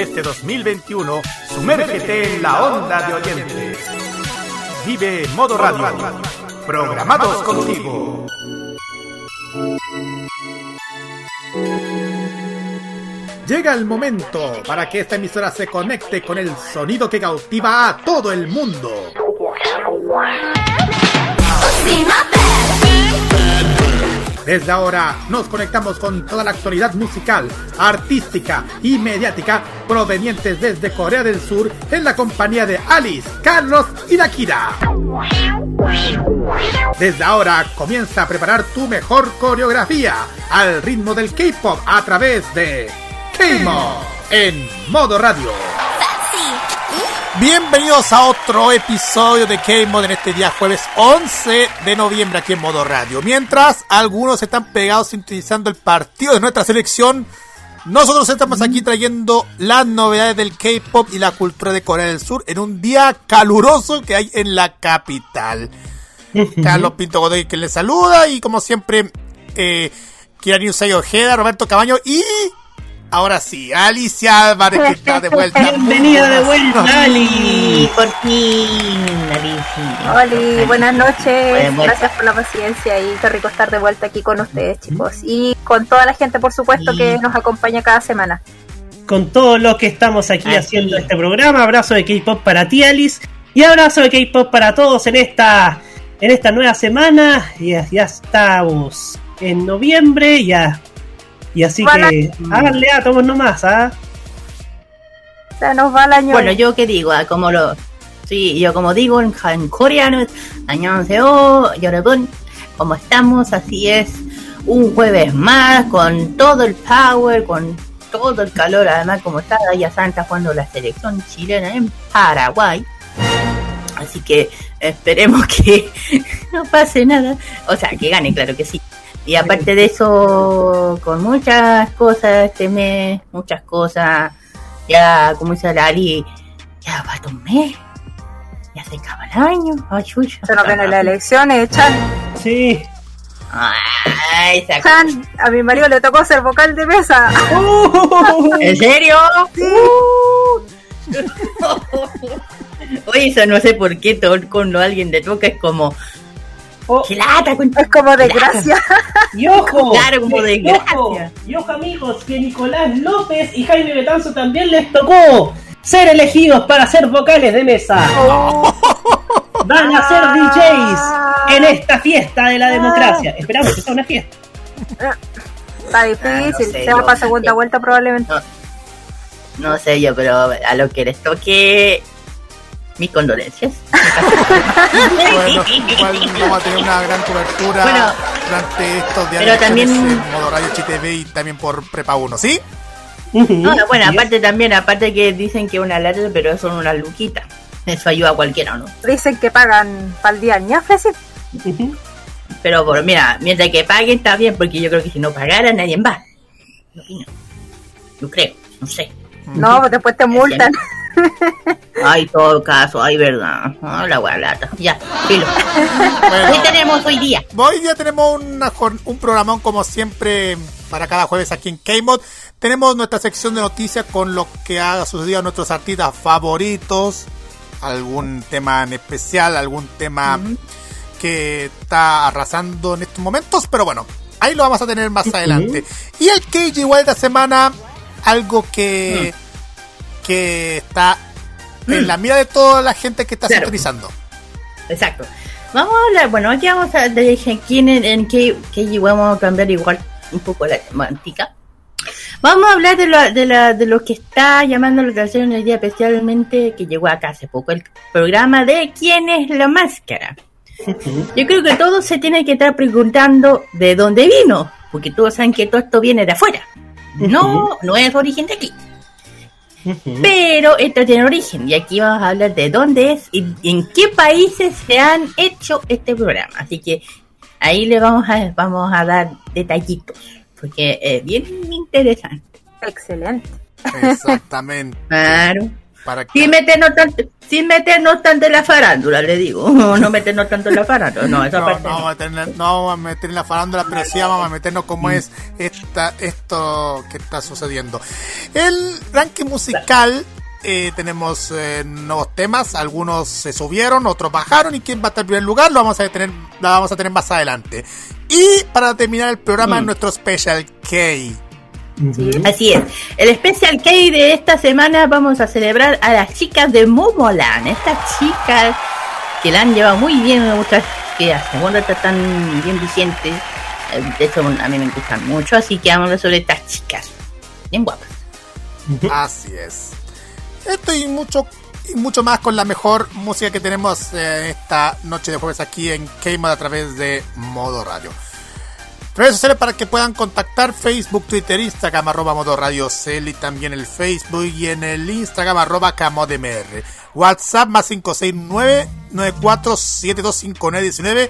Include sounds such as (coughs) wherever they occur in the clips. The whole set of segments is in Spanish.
Este 2021, sumérgete en la onda de oyentes. Vive Modo Radio. Programados contigo. Llega el momento para que esta emisora se conecte con el sonido que cautiva a todo el mundo. Desde ahora nos conectamos con toda la actualidad musical, artística y mediática provenientes desde Corea del Sur en la compañía de Alice, Carlos y Nakira. Desde ahora comienza a preparar tu mejor coreografía al ritmo del K-pop a través de K-Mod en modo radio. Bienvenidos a otro episodio de K-Mod en este día jueves 11 de noviembre aquí en modo radio. Mientras algunos están pegados sintonizando el partido de nuestra selección, nosotros estamos aquí trayendo las novedades del K-Pop y la cultura de Corea del Sur en un día caluroso que hay en la capital. Carlos Pinto Godoy que les saluda y como siempre, eh, Kirani Usay Ojeda, Roberto Cabaño y Ahora sí, Alicia Álvarez que está de vuelta. Bienvenida de vuelta, Ali. Por fin, Alicia. Hola, buenas noches. Gracias por la paciencia y qué rico estar de vuelta aquí con ustedes, chicos. Y con toda la gente, por supuesto, que nos acompaña cada semana. Con todos los que estamos aquí haciendo este programa. Abrazo de K-pop para ti, Alice. Y abrazo de K-pop para todos en esta, en esta nueva semana. Ya, ya estamos en noviembre, ya y así que háganle átomos nomás, ¿ah? Se nos va el año. Bueno, yo qué digo, ah, como lo. Sí, yo como digo en, en coreano, añonseo, yorobun, como estamos, así es. Un jueves más, con todo el power, con todo el calor, además como está Daya Santa jugando la selección chilena en Paraguay. Así que esperemos que (laughs) no pase nada. O sea, que gane, claro que sí. Y aparte de eso, con muchas cosas este mes, muchas cosas, ya como dice Lali, ya va un mes, ya se acaba el año, ay, Se nos vienen las elecciones, Chan. Sí. Ay, Chan, a mi marido le tocó ser vocal de mesa. (laughs) ¿En serio? (laughs) Oye, eso no sé por qué todo cuando alguien le toca es como Oh, es como desgracia. Y ojo, claro, como desgracia. Y ojo, amigos, que Nicolás López y Jaime Betanzo también les tocó ser elegidos para ser vocales de mesa. Oh. Van a ser DJs en esta fiesta de la democracia. Esperamos que sea una fiesta. Está difícil, se va a pasar segunda vuelta probablemente. no, sé yo, pero a lo que les toque mis condolencias. bueno, igual vamos a tener una gran cobertura durante estos días pero también en modo radio HTV y también por Prepa 1, ¿sí? bueno, aparte también, aparte que dicen que una lata, pero son una luquita. Eso ayuda a cualquiera, ¿no? Dicen que pagan para el día ñafle, sí. Pero por, mira, mientras que paguen está bien, porque yo creo que si no pagara nadie va. Yo creo, no sé. No, después te multan. Ay, todo caso, ay, verdad. Ah, la gualata. Ya, filo. ¿Qué tenemos hoy día? Hoy día tenemos un programón como siempre para cada jueves aquí en K-Mod. Tenemos nuestra sección de noticias con lo que ha sucedido a nuestros artistas favoritos. Algún tema en especial, algún tema que está arrasando en estos momentos. Pero bueno, ahí lo vamos a tener más adelante. Y el KG igual de semana, algo que... Mm que está en la mira de toda la gente que está sintonizando. Exacto. Vamos a hablar, bueno, aquí vamos a decir quién en, en qué, vamos a cambiar igual un poco la temática. Vamos a hablar de lo, de, la, de lo que está llamando la atención en el día, especialmente que llegó acá hace poco, el programa de ¿Quién es la máscara? Yo creo que todos se tienen que estar preguntando de dónde vino, porque todos saben que todo esto viene de afuera. No, no es origen de aquí. Pero esto tiene origen y aquí vamos a hablar de dónde es y en qué países se han hecho este programa. Así que ahí le vamos a, vamos a dar detallitos porque es bien interesante. Excelente. Exactamente. Claro. Para sin, meternos tanto, sin meternos tanto en la farándula, le digo. (laughs) No meternos tanto en la farándula. No, esa no, parte no, vamos a meter, no vamos a meter en la farándula, pero sí vamos a meternos como mm. es esta, esto que está sucediendo. El ranking musical eh, tenemos eh, nuevos temas, algunos se subieron, otros bajaron y quién va a estar en primer lugar lo vamos a tener, la vamos a tener más adelante. Y para terminar el programa, mm. nuestro Special K. Así es. El Special K de esta semana vamos a celebrar a las chicas de Momoland. Estas chicas que la han llevado muy bien, me gusta que hasta ahora están bien vigentes. Eh, de hecho, a mí me gustan mucho, así que vamos a hablar sobre estas chicas. Bien guapas. Así es. Esto y mucho, y mucho más con la mejor música que tenemos eh, esta noche de jueves aquí en K-Mod a través de Modo Radio. Redes sociales para que puedan contactar Facebook, Twitter, Instagram, arroba Modo Radio Cel y también el Facebook y en el Instagram arroba Camodmr. WhatsApp más 569 94725919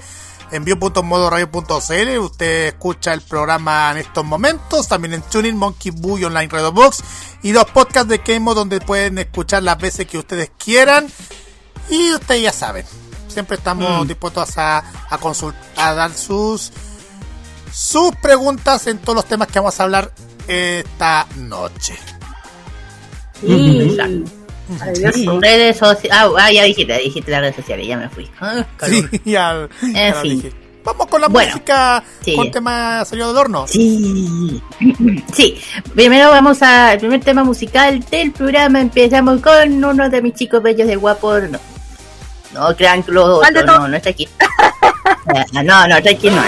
envío.modoradio.cl. Usted escucha el programa en estos momentos, también en Tuning, Monkey Boo Online Radio Box y los podcasts de Kemo donde pueden escuchar las veces que ustedes quieran. Y ustedes ya saben, siempre estamos mm. dispuestos a, a consultar, a dar sus, sus preguntas en todos los temas que vamos a hablar esta noche. Redes sociales. Ah, ya dijiste, dijiste las redes sociales, ya me fui. Ah, sí, (laughs) ya, eh, sí. Vamos con la música con tema salió del horno. Sí. Sí. Primero vamos a el primer tema musical del programa. Empezamos con uno de mis chicos bellos de guapo. No, no crean que lo (laughs) no, no está aquí. no, no, está aquí no.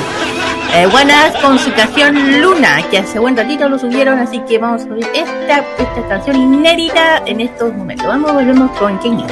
Eh, buenas con su canción Luna, que hace buen ratito lo subieron, así que vamos a ver esta, esta canción inédita en estos momentos. Vamos, volvemos con Kenny.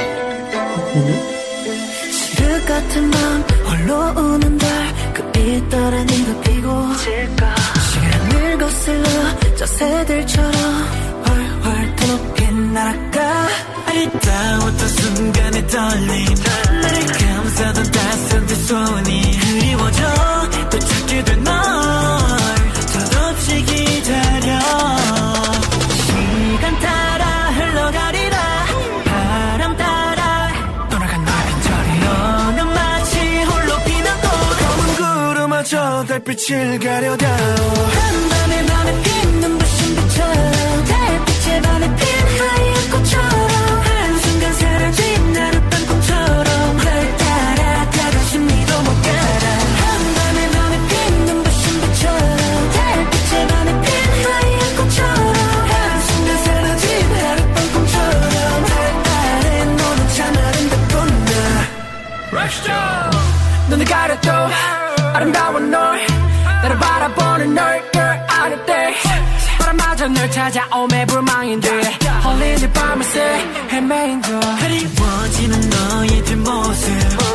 달빛을 가려다. 한밤에 밤에 핀 눈부신빛처럼 달빛에 밤에 핀 하얀 꽃처럼 한순간 사라진 나룻밤 꿈처럼 널 따라 다가심리도 못 따라. 한밤에 밤에 핀 눈부신빛처럼 달빛에 밤에 핀 하얀 꽃처럼 한순간 사라진 나룻밤 꿈처럼 날 따라 너는 참 아름답구나. 렉스터 눈을 가렸도 아름다운 널. 널 girl 아닐 때. 바람마저 널 찾아오매 불망인데 홀린 이 밤을 새 헤매인 저 그리워지는 너의 뒷모습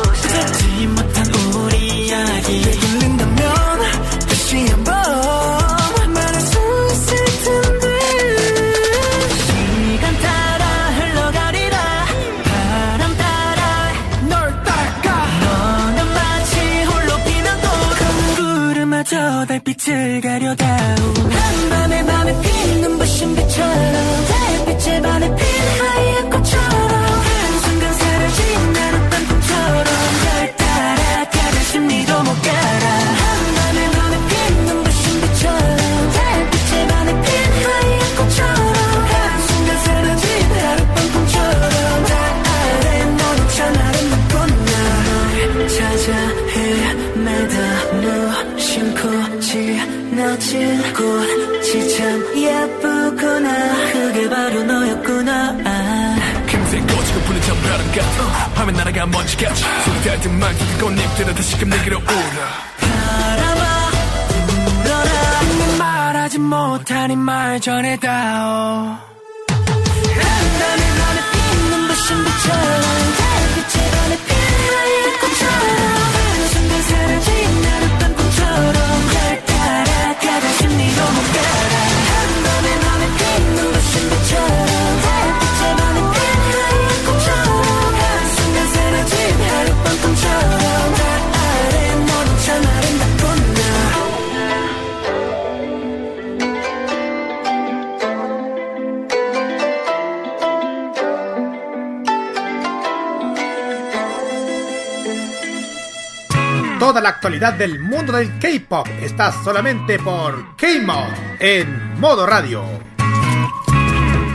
actualidad del mundo del K-pop está solamente por K-Mod en modo radio.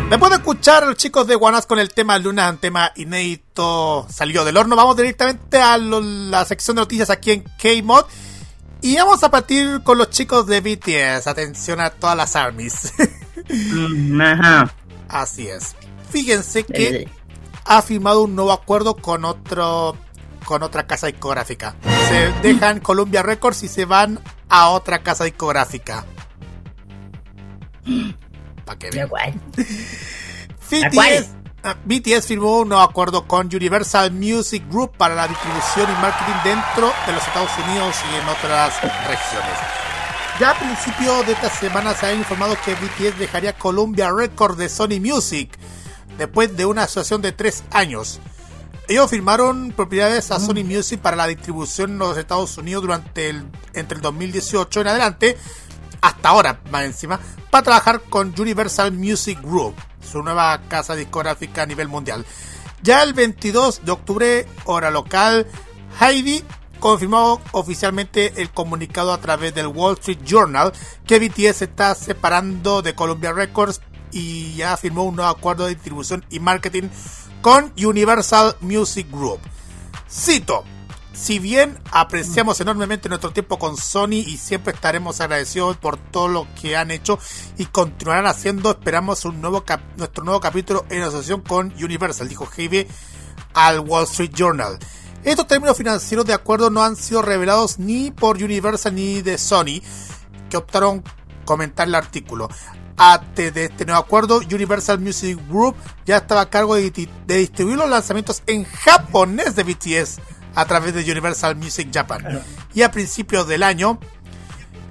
Después de escuchar a los chicos de Guanas con el tema Luna, un tema inédito, salió del horno, vamos directamente a la sección de noticias aquí en K-Mod. Y vamos a partir con los chicos de BTS. Atención a todas las armies. (laughs) Así es. Fíjense que ha firmado un nuevo acuerdo con otro con otra casa discográfica. Se dejan Columbia Records y se van a otra casa discográfica. ¿Para qué BTS, BTS firmó un nuevo acuerdo con Universal Music Group para la distribución y marketing dentro de los Estados Unidos y en otras regiones. Ya a principio de esta semana se ha informado que BTS dejaría Columbia Records de Sony Music después de una asociación de tres años. Ellos firmaron propiedades a Sony Music para la distribución en los Estados Unidos durante el, entre el 2018 en adelante, hasta ahora más encima, para trabajar con Universal Music Group, su nueva casa discográfica a nivel mundial. Ya el 22 de octubre, hora local, Heidi confirmó oficialmente el comunicado a través del Wall Street Journal que BTS se está separando de Columbia Records y ya firmó un nuevo acuerdo de distribución y marketing con Universal Music Group. Cito, si bien apreciamos enormemente nuestro tiempo con Sony y siempre estaremos agradecidos por todo lo que han hecho y continuarán haciendo, esperamos un nuevo nuestro nuevo capítulo en asociación con Universal, dijo Heavy al Wall Street Journal. Estos términos financieros de acuerdo no han sido revelados ni por Universal ni de Sony, que optaron comentar el artículo de este nuevo acuerdo, Universal Music Group ya estaba a cargo de, distribuir los lanzamientos en japonés de BTS a través de Universal Music Japan. Y a principios del año,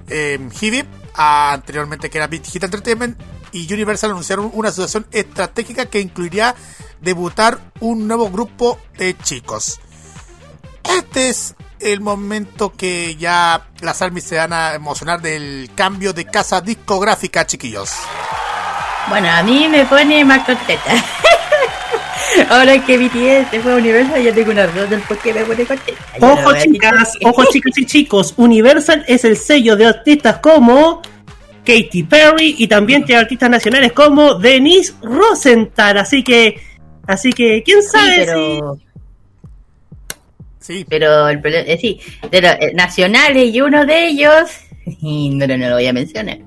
eh, Hibi, anteriormente que era Big Hit Entertainment, y Universal anunciaron una asociación estratégica que incluiría debutar un nuevo grupo de chicos. Este es el momento que ya las armies se van a emocionar del cambio de casa discográfica, chiquillos. Bueno, a mí me pone más contenta. (laughs) Ahora que BTS se fue a Universal, ya tengo una razón del por qué me pone contenta. Ojo, chicas, ojo, (laughs) chicos y chicos. Universal es el sello de artistas como Katy Perry y también tiene artistas nacionales como Denise Rosenthal. Así que, así que, quién sabe si Sí. Pero el eh, sí, de los eh, nacionales y uno de ellos, (laughs) no, no, lo voy a mencionar.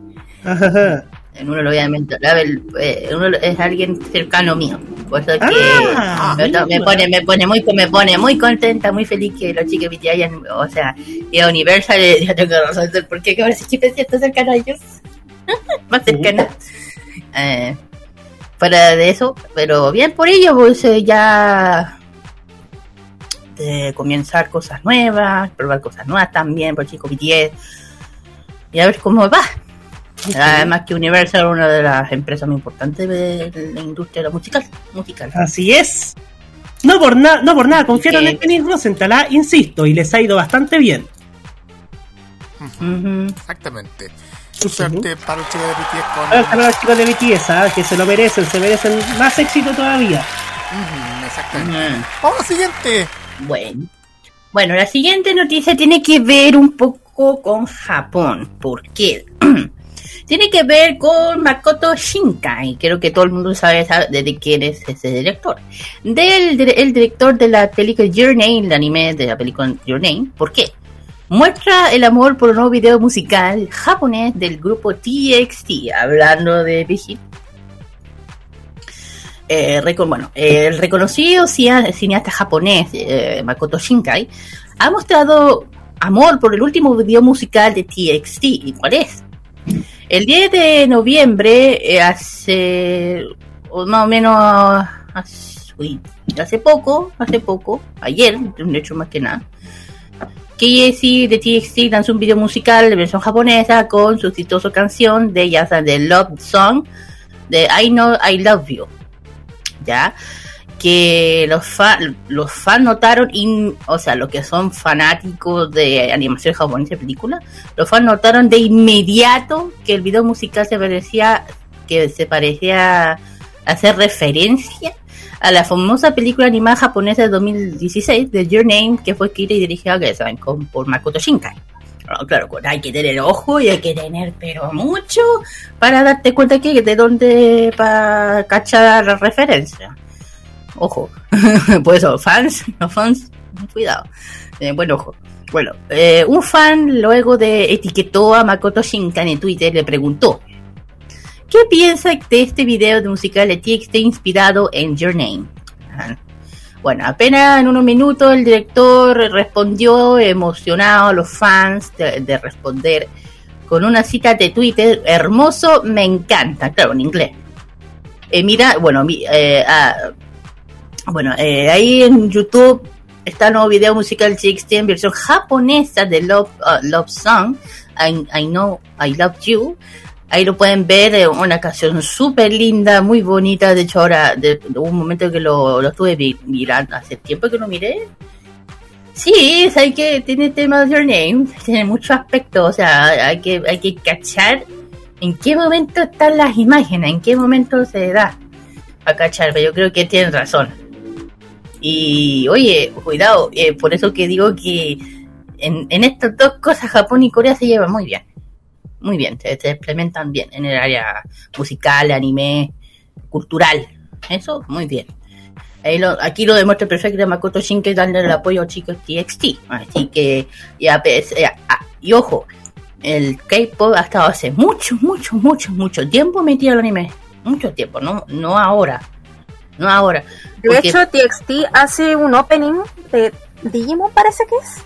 (laughs) En uno lo voy a mencionar. Eh, uno es alguien cercano mío. Por eso que ah, me, pone, me pone muy me pone muy contenta, muy feliz que los chicos BT hayan, o sea, y a Universal ya tengo razón por qué que ahora sí que está cercano a ellos. (laughs) Más cercano. Eh, fuera de eso, pero bien por ello, pues ya de comenzar cosas nuevas, probar cosas nuevas también, por chico BTS, y a ver cómo va. Además que Universal es una de las empresas más importantes de la industria de la musical. musical. Así es. No por, nada no por nada, confiaron en Penny Rosenthal, ¿ah? insisto, y les ha ido bastante bien. Exactamente. Suerte para los chicos de BTS. Para los chicos de BTS, ¿ah? que se lo merecen, se merecen más éxito todavía. exactamente. Vamos al siguiente. Bueno. Bueno, la siguiente noticia tiene que ver un poco con Japón. ¿Por qué? (clears throat) tiene que ver con Makoto Shinkai. Creo que todo el mundo sabe, de quién es ese director. Del el director de la película Your Name, el anime de la película Your Name. ¿Por qué? Muestra el amor por un nuevo video musical japonés del grupo TXT, hablando de Big eh, el reconocido cineasta japonés eh, Makoto Shinkai ha mostrado amor por el último video musical de TXT. ¿Y cuál es? El 10 de noviembre, eh, hace más o menos hace, poco, hace poco, ayer, de hecho más que nada, KSC de TXT lanzó un video musical de versión japonesa con su exitosa canción de ya de Love Song de I Know I Love You ¿ya? Que los, los fans notaron, o sea, los que son fanáticos de animación japonesa película, los fans notaron de inmediato que el video musical se parecía, que se parecía hacer referencia a la famosa película animada japonesa de 2016 de Your Name, que fue escrita y dirigida por Makoto Shinkai. Claro, hay que tener ojo y hay que tener, pero mucho, para darte cuenta que de dónde para cachar la referencia. Ojo, (laughs) por eso, fans, no fans, cuidado. Eh, bueno, ojo. Bueno, eh, un fan luego de etiquetó a Makoto Shinkai en Twitter le preguntó ¿Qué piensa de este video de musical de TXT inspirado en Your Name? Bueno, apenas en unos minutos el director respondió emocionado a los fans de, responder con una cita de Twitter, hermoso, me encanta, claro, en inglés. Eh, mira, bueno, eh, ah, bueno eh, ahí en YouTube está el nuevo video musical TXT en versión japonesa de Love, uh, Love Song, I Know I Love You, Ahí lo pueden ver, una canción súper linda, muy bonita. De hecho, ahora, de, un momento que lo, lo estuve mirando, hace tiempo que lo miré. Sí, hay que, tiene tema de Your Name, tiene muchos aspectos, o sea, hay que, hay que cachar en qué momento están las imágenes, en qué momento se da a cachar, pero yo creo que tienen razón. Y oye, cuidado, eh, por eso que digo que en, en estas dos cosas Japón y Corea se llevan muy bien muy bien, se, implementan bien en el área musical, anime, cultural. Eso, muy bien. aquí lo demuestra perfecto Makoto Shinkai dando el apoyo a chicos TXT. Así que, ya, pues, ah, y ojo, el K-pop ha estado hace mucho, mucho, mucho, mucho tiempo metido el anime. Mucho tiempo, no, no ahora. No ahora. De hecho, TXT hace un opening de Digimon, parece que es.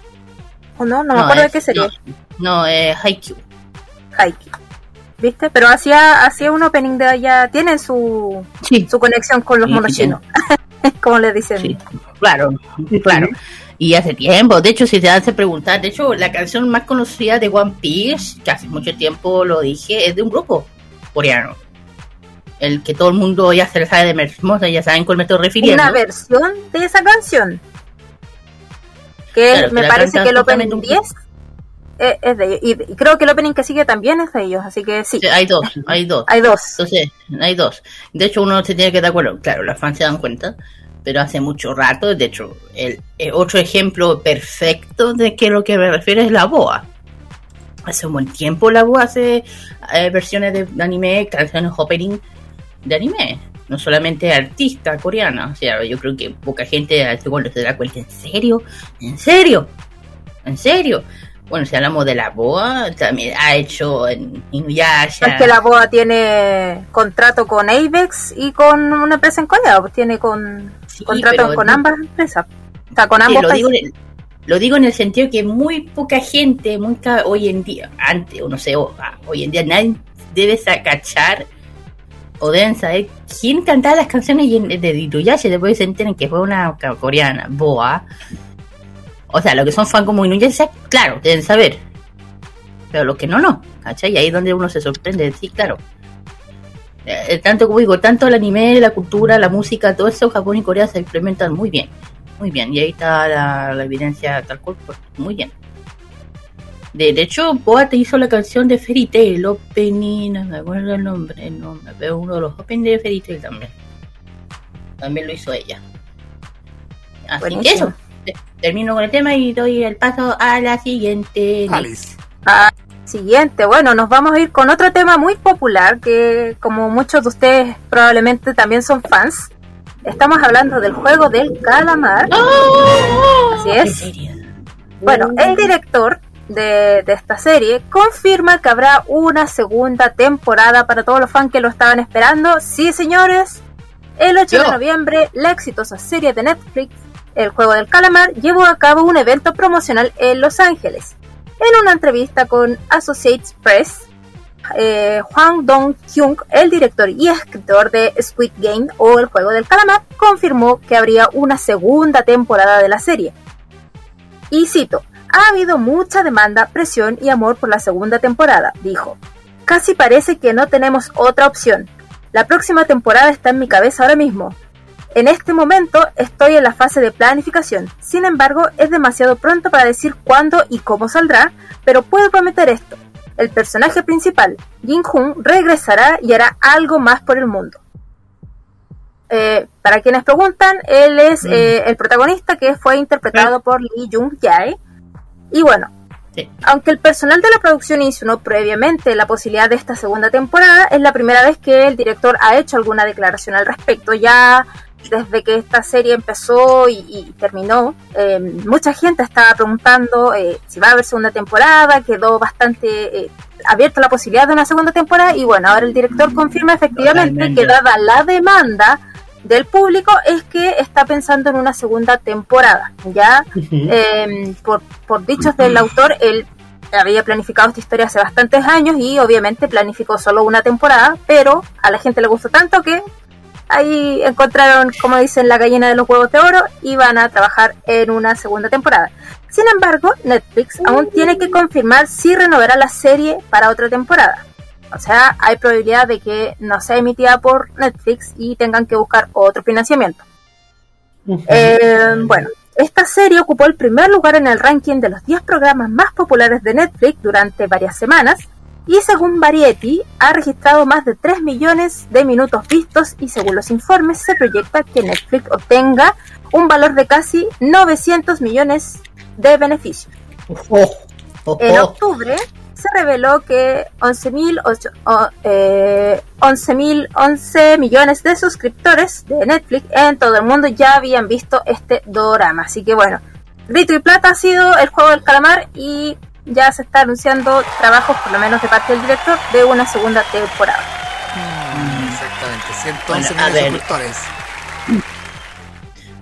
¿O no? No, me acuerdo de qué sería. No, es Haikyuu. ¿Viste? Pero hacía, hacía un opening de allá, tiene su, su conexión con los monos chinos, (laughs) como le dicen. claro, claro. Y hace tiempo, de hecho, si te hace preguntar, de hecho, la canción más conocida de One Piece, que hace mucho tiempo lo dije, es de un grupo coreano. El que todo el mundo ya se le sabe de Mermosa, ya saben cuál me estoy refiriendo. Una versión de esa canción. Que me parece que el opening 10 eh, es de ellos. Y creo que el opening que sigue también es de ellos, así que sí. hay dos, hay dos. Hay dos. Entonces, hay dos. De hecho, uno se tiene que dar cuenta, claro, las fans se dan cuenta, pero hace mucho rato, de hecho, el, otro ejemplo perfecto de que lo que me refiero es la boa. Hace un buen tiempo la boa hace eh, versiones de anime, canciones opening de anime. No solamente artista coreana. O sea, yo creo que poca gente cuando se da cuenta. ¿En serio? ¿En serio? ¿En serio? Bueno, si hablamos de la BOA, también ha hecho en Inuyasha. Es que la BOA tiene contrato con Avex y con una empresa en Corea, pues tiene con contrato con ambas empresas. O sea, con ambos lo digo, en el, lo digo en el sentido que muy poca gente, muy hoy en día, antes, o no sé, ah, hoy en día nadie debe cachar o deben saber quién cantaba las canciones de Inuyasha, después se enteran que fue una coreana, BOA o sea, los que son fan como Inuyasha, claro, deben saber. Pero los que no, no. ¿Cachai? Y ahí es donde uno se sorprende. Sí, claro. Eh, tanto como digo, tanto el anime, la cultura, la música, todo eso, Japón y Corea se implementan muy bien. Muy bien. Y ahí está la, evidencia tal cual. Pues, muy bien. De, hecho, Boa te hizo la canción de Fairy Tail, opening, no me acuerdo el nombre, no me veo uno de los openings de Fairy Tail también. También lo hizo ella. Así que eso termino con el tema y doy el paso a la siguiente. Alice. Ah, siguiente, bueno, nos vamos a ir con otro tema muy popular que como muchos de ustedes probablemente también son fans. Estamos hablando del juego del calamar. ¡Oh! Así es. Bueno, el director de, de, esta serie confirma que habrá una segunda temporada para todos los fans que lo estaban esperando. Sí, señores. El 8 de noviembre, la exitosa serie de Netflix el juego del calamar llevó a cabo un evento promocional en Los Ángeles. En una entrevista con Associates Press, eh, Juan Dong-hyung, el director y escritor de Squid Game o el juego del calamar, confirmó que habría una segunda temporada de la serie. Y cito, ha habido mucha demanda, presión y amor por la segunda temporada, dijo. Casi parece que no tenemos otra opción. La próxima temporada está en mi cabeza ahora mismo. En este momento estoy en la fase de planificación, sin embargo es demasiado pronto para decir cuándo y cómo saldrá, pero puedo prometer esto. El personaje principal, Jin Hoon, regresará y hará algo más por el mundo. eh, para quienes preguntan, él es mm. eh, el protagonista que fue interpretado por Lee Jung Jae. Y bueno, aunque el personal de la producción insinuó previamente la posibilidad de esta segunda temporada, es la primera vez que el director ha hecho alguna declaración al respecto. Ya desde que esta serie empezó y, terminó, eh, mucha gente estaba preguntando si va a haber segunda temporada, quedó bastante abierta la posibilidad de una segunda temporada y bueno, ahora el director confirma efectivamente que dada la demanda del público es que está pensando en una segunda temporada. Ya por, por dichos del autor, él había planificado esta historia hace bastantes años y obviamente planificó solo una temporada, pero a la gente le gustó tanto que ahí encontraron, como dicen, la gallina de los huevos de oro y van a trabajar en una segunda temporada. Sin embargo, Netflix aún tiene que confirmar si renovará la serie para otra temporada. O sea, hay probabilidad de que no sea emitida por Netflix y tengan que buscar otro financiamiento. Eh, bueno, esta serie ocupó el primer lugar en el ranking de los 10 programas más populares de Netflix durante varias semanas y según Variety ha registrado más de 3 millones de minutos vistos y según los informes se proyecta que Netflix obtenga un valor de casi 900 millones de beneficios. En octubre se reveló que 11.000 eh, 11, millones de suscriptores de Netflix en todo el mundo ya habían visto este drama. Así que bueno, Grito y Plata ha sido el juego del calamar y ya se está anunciando trabajos, por lo menos de parte del director, de una segunda temporada. Mm, exactamente, 111 millones de suscriptores.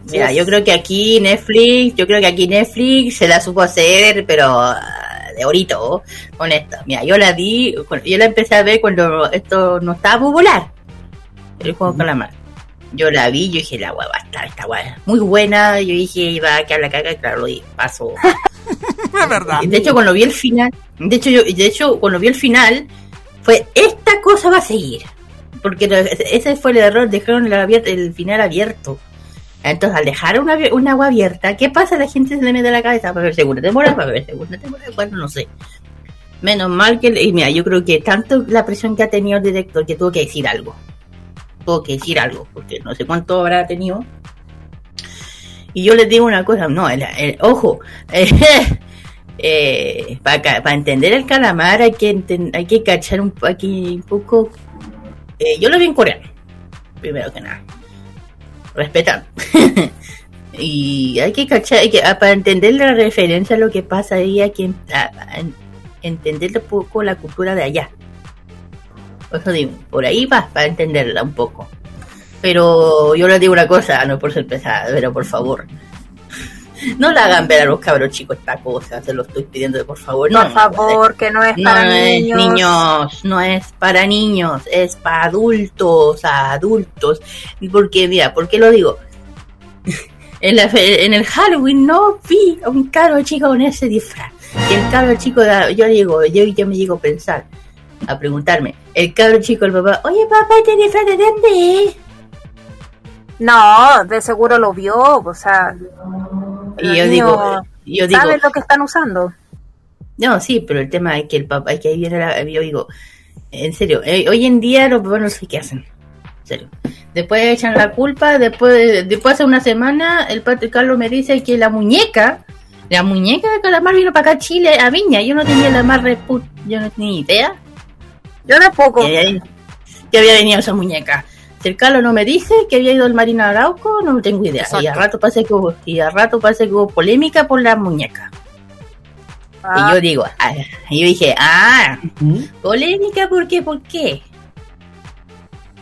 Mira, yo creo que aquí Netflix, yo creo que aquí Netflix se la supo hacer, pero de orito con esto. Mira, yo la vi, yo la empecé a ver cuando esto no estaba popular. El juego con la mar. Yo la vi, yo dije, la hueva está, esta hueva muy buena. Yo dije, iba a quedar la caga, claro, y pasó. (laughs) es verdad. De hecho, cuando vi el final, de hecho, yo, de hecho, cuando vi el final, fue, esta cosa va a seguir. Porque ese fue el error, dejaron el, el final abierto. Entonces, al dejar una, una agua abierta, ¿qué pasa? La gente se le mete la cabeza para ver segunda temporada, para ver segunda temporada, bueno, no sé. Menos mal que, y mira, yo creo que tanto la presión que ha tenido el director que tuvo que decir algo. Tuvo que decir algo, porque no sé cuánto habrá tenido. Y yo les digo una cosa, no, ojo, (laughs) eh, para, entender el calamar hay que hay que cachar un, aquí un poco. Eh, yo lo vi en coreano, primero que nada respetan. (laughs) y hay que cachar, hay que, ah, para entender la referencia a lo que pasa ahí, hay que entender un poco la cultura de allá. Por eso digo, por ahí vas para entenderla un poco. Pero yo les digo una cosa, no por ser pesada, pero por favor, (laughs) no la hagan ver a los cabros chicos esta cosa, se lo estoy pidiendo por favor. No, por favor, que no es para no niños. Es niños. No es para niños, es para adultos, adultos. Porque, mira, ¿por qué lo digo? (laughs) en, la, en el Halloween no vi a un cabro chico con ese disfraz. Y el cabro chico, yo digo, yo, yo me llego a pensar, a preguntarme, el cabro chico, el papá, oye papá, ¿este disfraz de dónde No, de seguro lo vio, o sea, y yo digo, yo digo, ¿saben lo que están usando? No, sí, pero el tema es que el papá, es que ahí viene la, yo digo, en serio, eh, hoy en día los papás no sé qué hacen. En serio. Después echan la culpa, después, después hace una semana, el padre Carlos me dice que la muñeca, la muñeca de Calamar vino para acá a Chile, a Viña. Yo no tenía la más reput, yo no tenía idea. Yo tampoco. Que que había venido esa muñeca. Si el Carlos no me dice que había ido al Marina Arauco, no tengo idea. Y al rato parece que hubo, y al rato parece que hubo polémica por la muñeca. Y ah. yo digo, ah, y yo dije, ah, polémica, ¿por qué? ¿Por qué?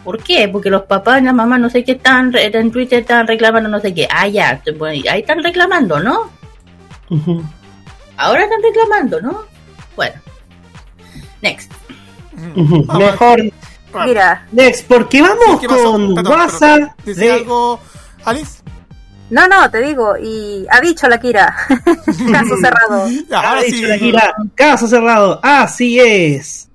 ¿Por qué? Porque los papás y las mamás no sé qué están en Twitter están reclamando no sé qué. Ah, ya, ahí están reclamando, ¿no? Ahora están reclamando, ¿no? Bueno. Next. Mejor Mira. Next, porque vamos con WhatsApp. ¿Dice algo, Alice? No, no, te digo, y ha dicho la Kira. (laughs) caso cerrado. ha dicho la Kira, caso cerrado, así es.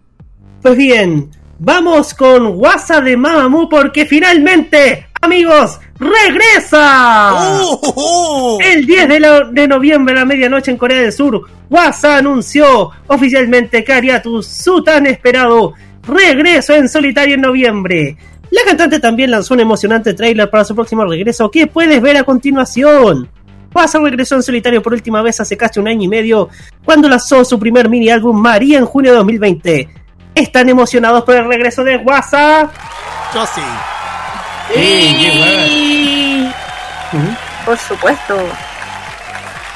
Pues bien, vamos con WhatsApp de Mamamoo porque finalmente, amigos, regresa. Oh, oh, oh. El 10 de, de, noviembre a la medianoche en Corea del Sur, WhatsApp anunció oficialmente que haría tu su tan esperado regreso en solitario en noviembre. La cantante también lanzó un emocionante trailer para su próximo regreso que puedes ver a continuación. Wasa regresó en solitario por última vez hace casi un año y medio cuando lanzó su primer mini álbum María en junio de 2020. ¿Están emocionados por el regreso de WhatsApp? Yo sí. Sí, Por supuesto.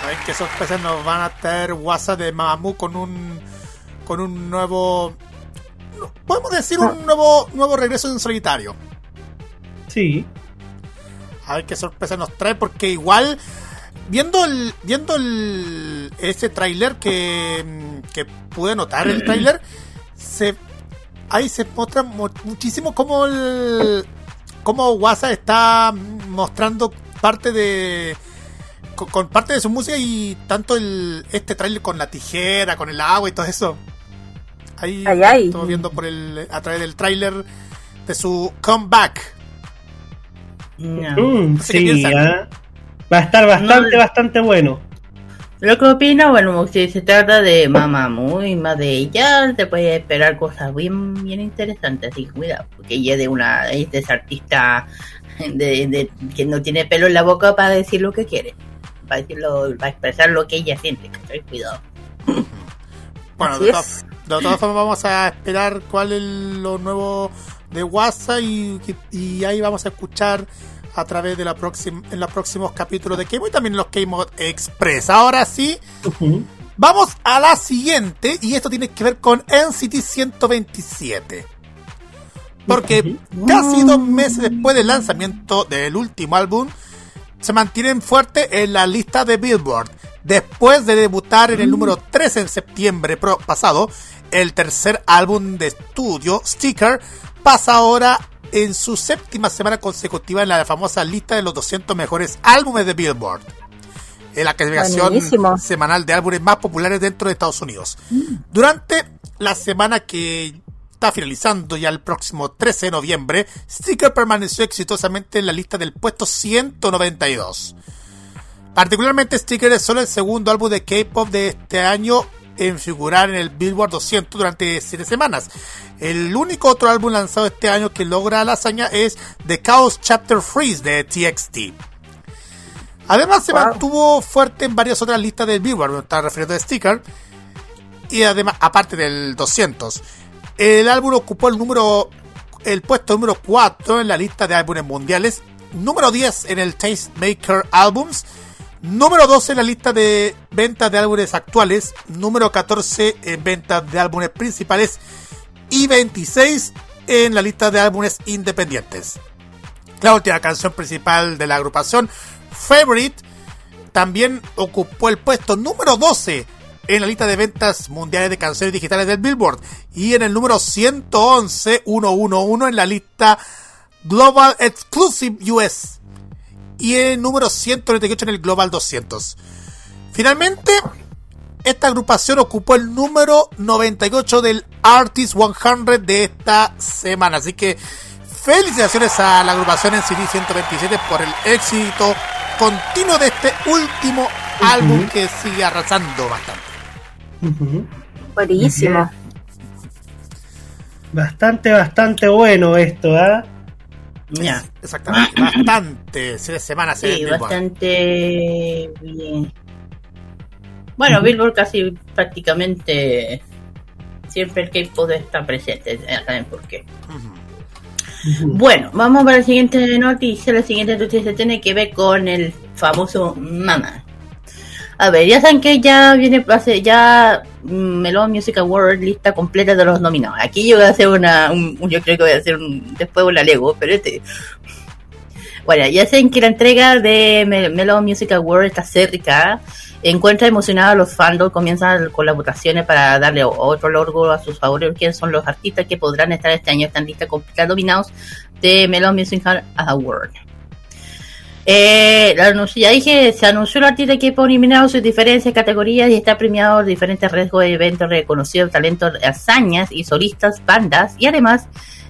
Ay, qué sorpresa nos van a traer WhatsApp de Mamamoo con un con un nuevo podemos decir un nuevo nuevo regreso en solitario. Sí. A ver qué sorpresa nos trae porque igual viendo el viendo el ese tráiler que, que pude notar el tráiler se ahí se muestra muchísimo como el como WhatsApp está mostrando parte de con, parte de su música y tanto el este tráiler con la tijera, con el agua y todo eso. Ahí estamos viendo por el a través del tráiler de su comeback. Mm, sí, ¿eh? va a estar bastante, bastante bueno. Lo que opino, bueno, si se trata de mamá muy más de ella, te puede esperar cosas bien, bien interesantes, así cuidado, porque ella es de una, es de esa artista de, que no tiene pelo en la boca para decir lo que quiere, para decirlo, para expresar lo que ella siente, cuidado. (laughs) Bueno, de todas, formas vamos a esperar cuál es lo nuevo de WhatsApp y, y ahí vamos a escuchar a través de la próxima en los próximos capítulos de Game y también en los Game Express. Ahora sí, vamos a la siguiente y esto tiene que ver con NCT 127. Porque casi dos meses después del lanzamiento del último álbum, se mantienen fuertes en la lista de Billboard. Después de debutar en el número 3 en septiembre pasado, el tercer álbum de estudio, Sticker, pasa ahora en su séptima semana consecutiva en la famosa lista de los 200 mejores álbumes de Billboard. En la clasificación semanal de álbumes más populares dentro de Estados Unidos. Durante la semana que está finalizando ya el próximo 13 de noviembre, Sticker permaneció exitosamente en la lista del puesto 192. Particularmente Sticker es solo el segundo álbum de K-pop de este año en figurar en el Billboard 200 durante 7 semanas. El único otro álbum lanzado este año que logra la hazaña es The Chaos Chapter Freeze de TXT. Además se mantuvo fuerte en varias otras listas del Billboard, me está refiriendo a Sticker, y además, aparte del 200. El álbum ocupó el número el puesto número 4 en la lista de álbumes mundiales, número 10 en el Tastemaker Albums, número 12 en la lista de ventas de álbumes actuales, número 14 en ventas de álbumes principales. Y 26 en la lista de álbumes independientes. La última canción principal de la agrupación, Favorite, también ocupó el puesto número 12 en la lista de ventas mundiales de canciones digitales del Billboard. Y en el número 111 111 en la lista Global Exclusive US y el número 198 en el Global 200. Finalmente, esta agrupación ocupó el número 98 del Artist 100 de esta semana. Así que felicitaciones a la agrupación en CD 127 por el éxito continuo de este último álbum que sigue arrasando bastante. Buenísimo. Bastante, bastante bueno esto, ¿eh? Exactamente, (clears throat) bastante. Semanas sí, bastante bien. Bueno, Billboard casi prácticamente siempre el K-pop está presente, saben por qué. Bueno, vamos para la siguiente noticia. La siguiente noticia tiene que ver con el famoso Mama. A ver, ya saben que ya viene, ya Melon Music Award lista completa de los nominados. Aquí yo voy a hacer una, yo creo que voy a hacer un, después una Lego, pero este. Bueno, ya saben que la entrega de Melon Music Award está cerca encuentra emocionada a los fans, comienzan con las votaciones para darle otro logro a sus favoritos, quiénes son los artistas que podrán estar este año en lista completa dominados de Melon Music Award. Eh, ya dije, se anunció el artista que pone eliminado sus diferentes categorías y está premiado en diferentes riesgos de eventos reconocidos, talentos, hazañas y solistas, bandas y además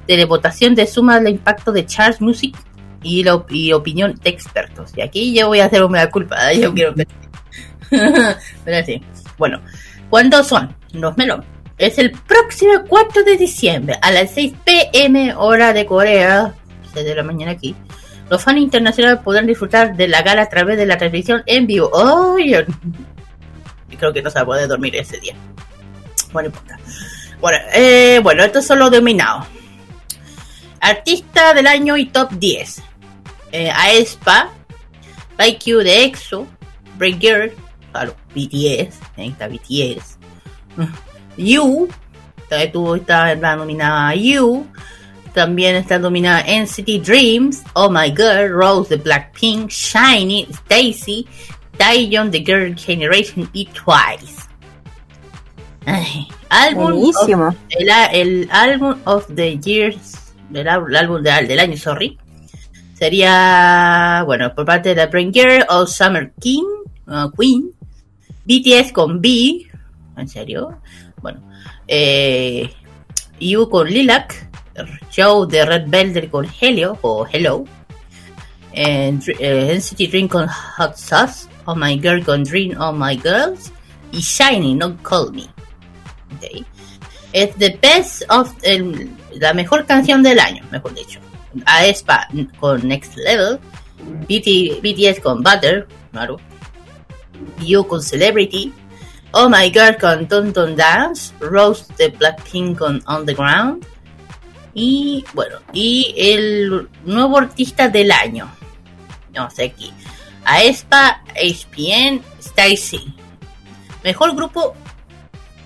de la votación de suma del impacto de Charles Music y, la, y opinión de expertos. Y aquí yo voy a hacer una culpa, yo quiero (laughs) Pero sí. Bueno, ¿cuántos son? Los Melon. es el próximo 4 de diciembre a las 6 pm hora de Corea, 6 de la mañana aquí. Los fans internacionales podrán disfrutar de la gala a través de la transmisión en vivo. ¡Oh! Yo (laughs) creo que no se va a poder dormir ese día. Bueno, importa. Bueno, eh, bueno, estos son los dominados. Artista del año y top 10. Eh, Aespa, IQ de EXO, Break Girl, claro, BTS, ahí está BTS. You, tú está nominada You. También está nominada NCT Dreams, Oh My Girl, Rose de Blackpink, Shiny, Stacy, Taeyeon The Girl Generation y Twice. álbum el, el, álbum of the years, el, álbum del año, sorry, sería, bueno, por parte de The Brain Girl, All Summer King, uh, Queen, BTS con B, en serio, bueno, eh, You con Lilac, Joe de Red Velvet con Helio o Hello, and, NCT Dream con Hot Sauce, Oh My Girl con Dream Oh My Girls y Shiny No Call Me. Okay. Es the best of el, la mejor canción del año, mejor dicho. Aespa con Next Level, BT, BTS con Butter, claro. You con Celebrity, Oh My God con Tonton Dance, Rose de Blackpink con On The Ground, y bueno, y el nuevo artista del año. No sé aquí. Aespa, HPN, Stacy. Mejor grupo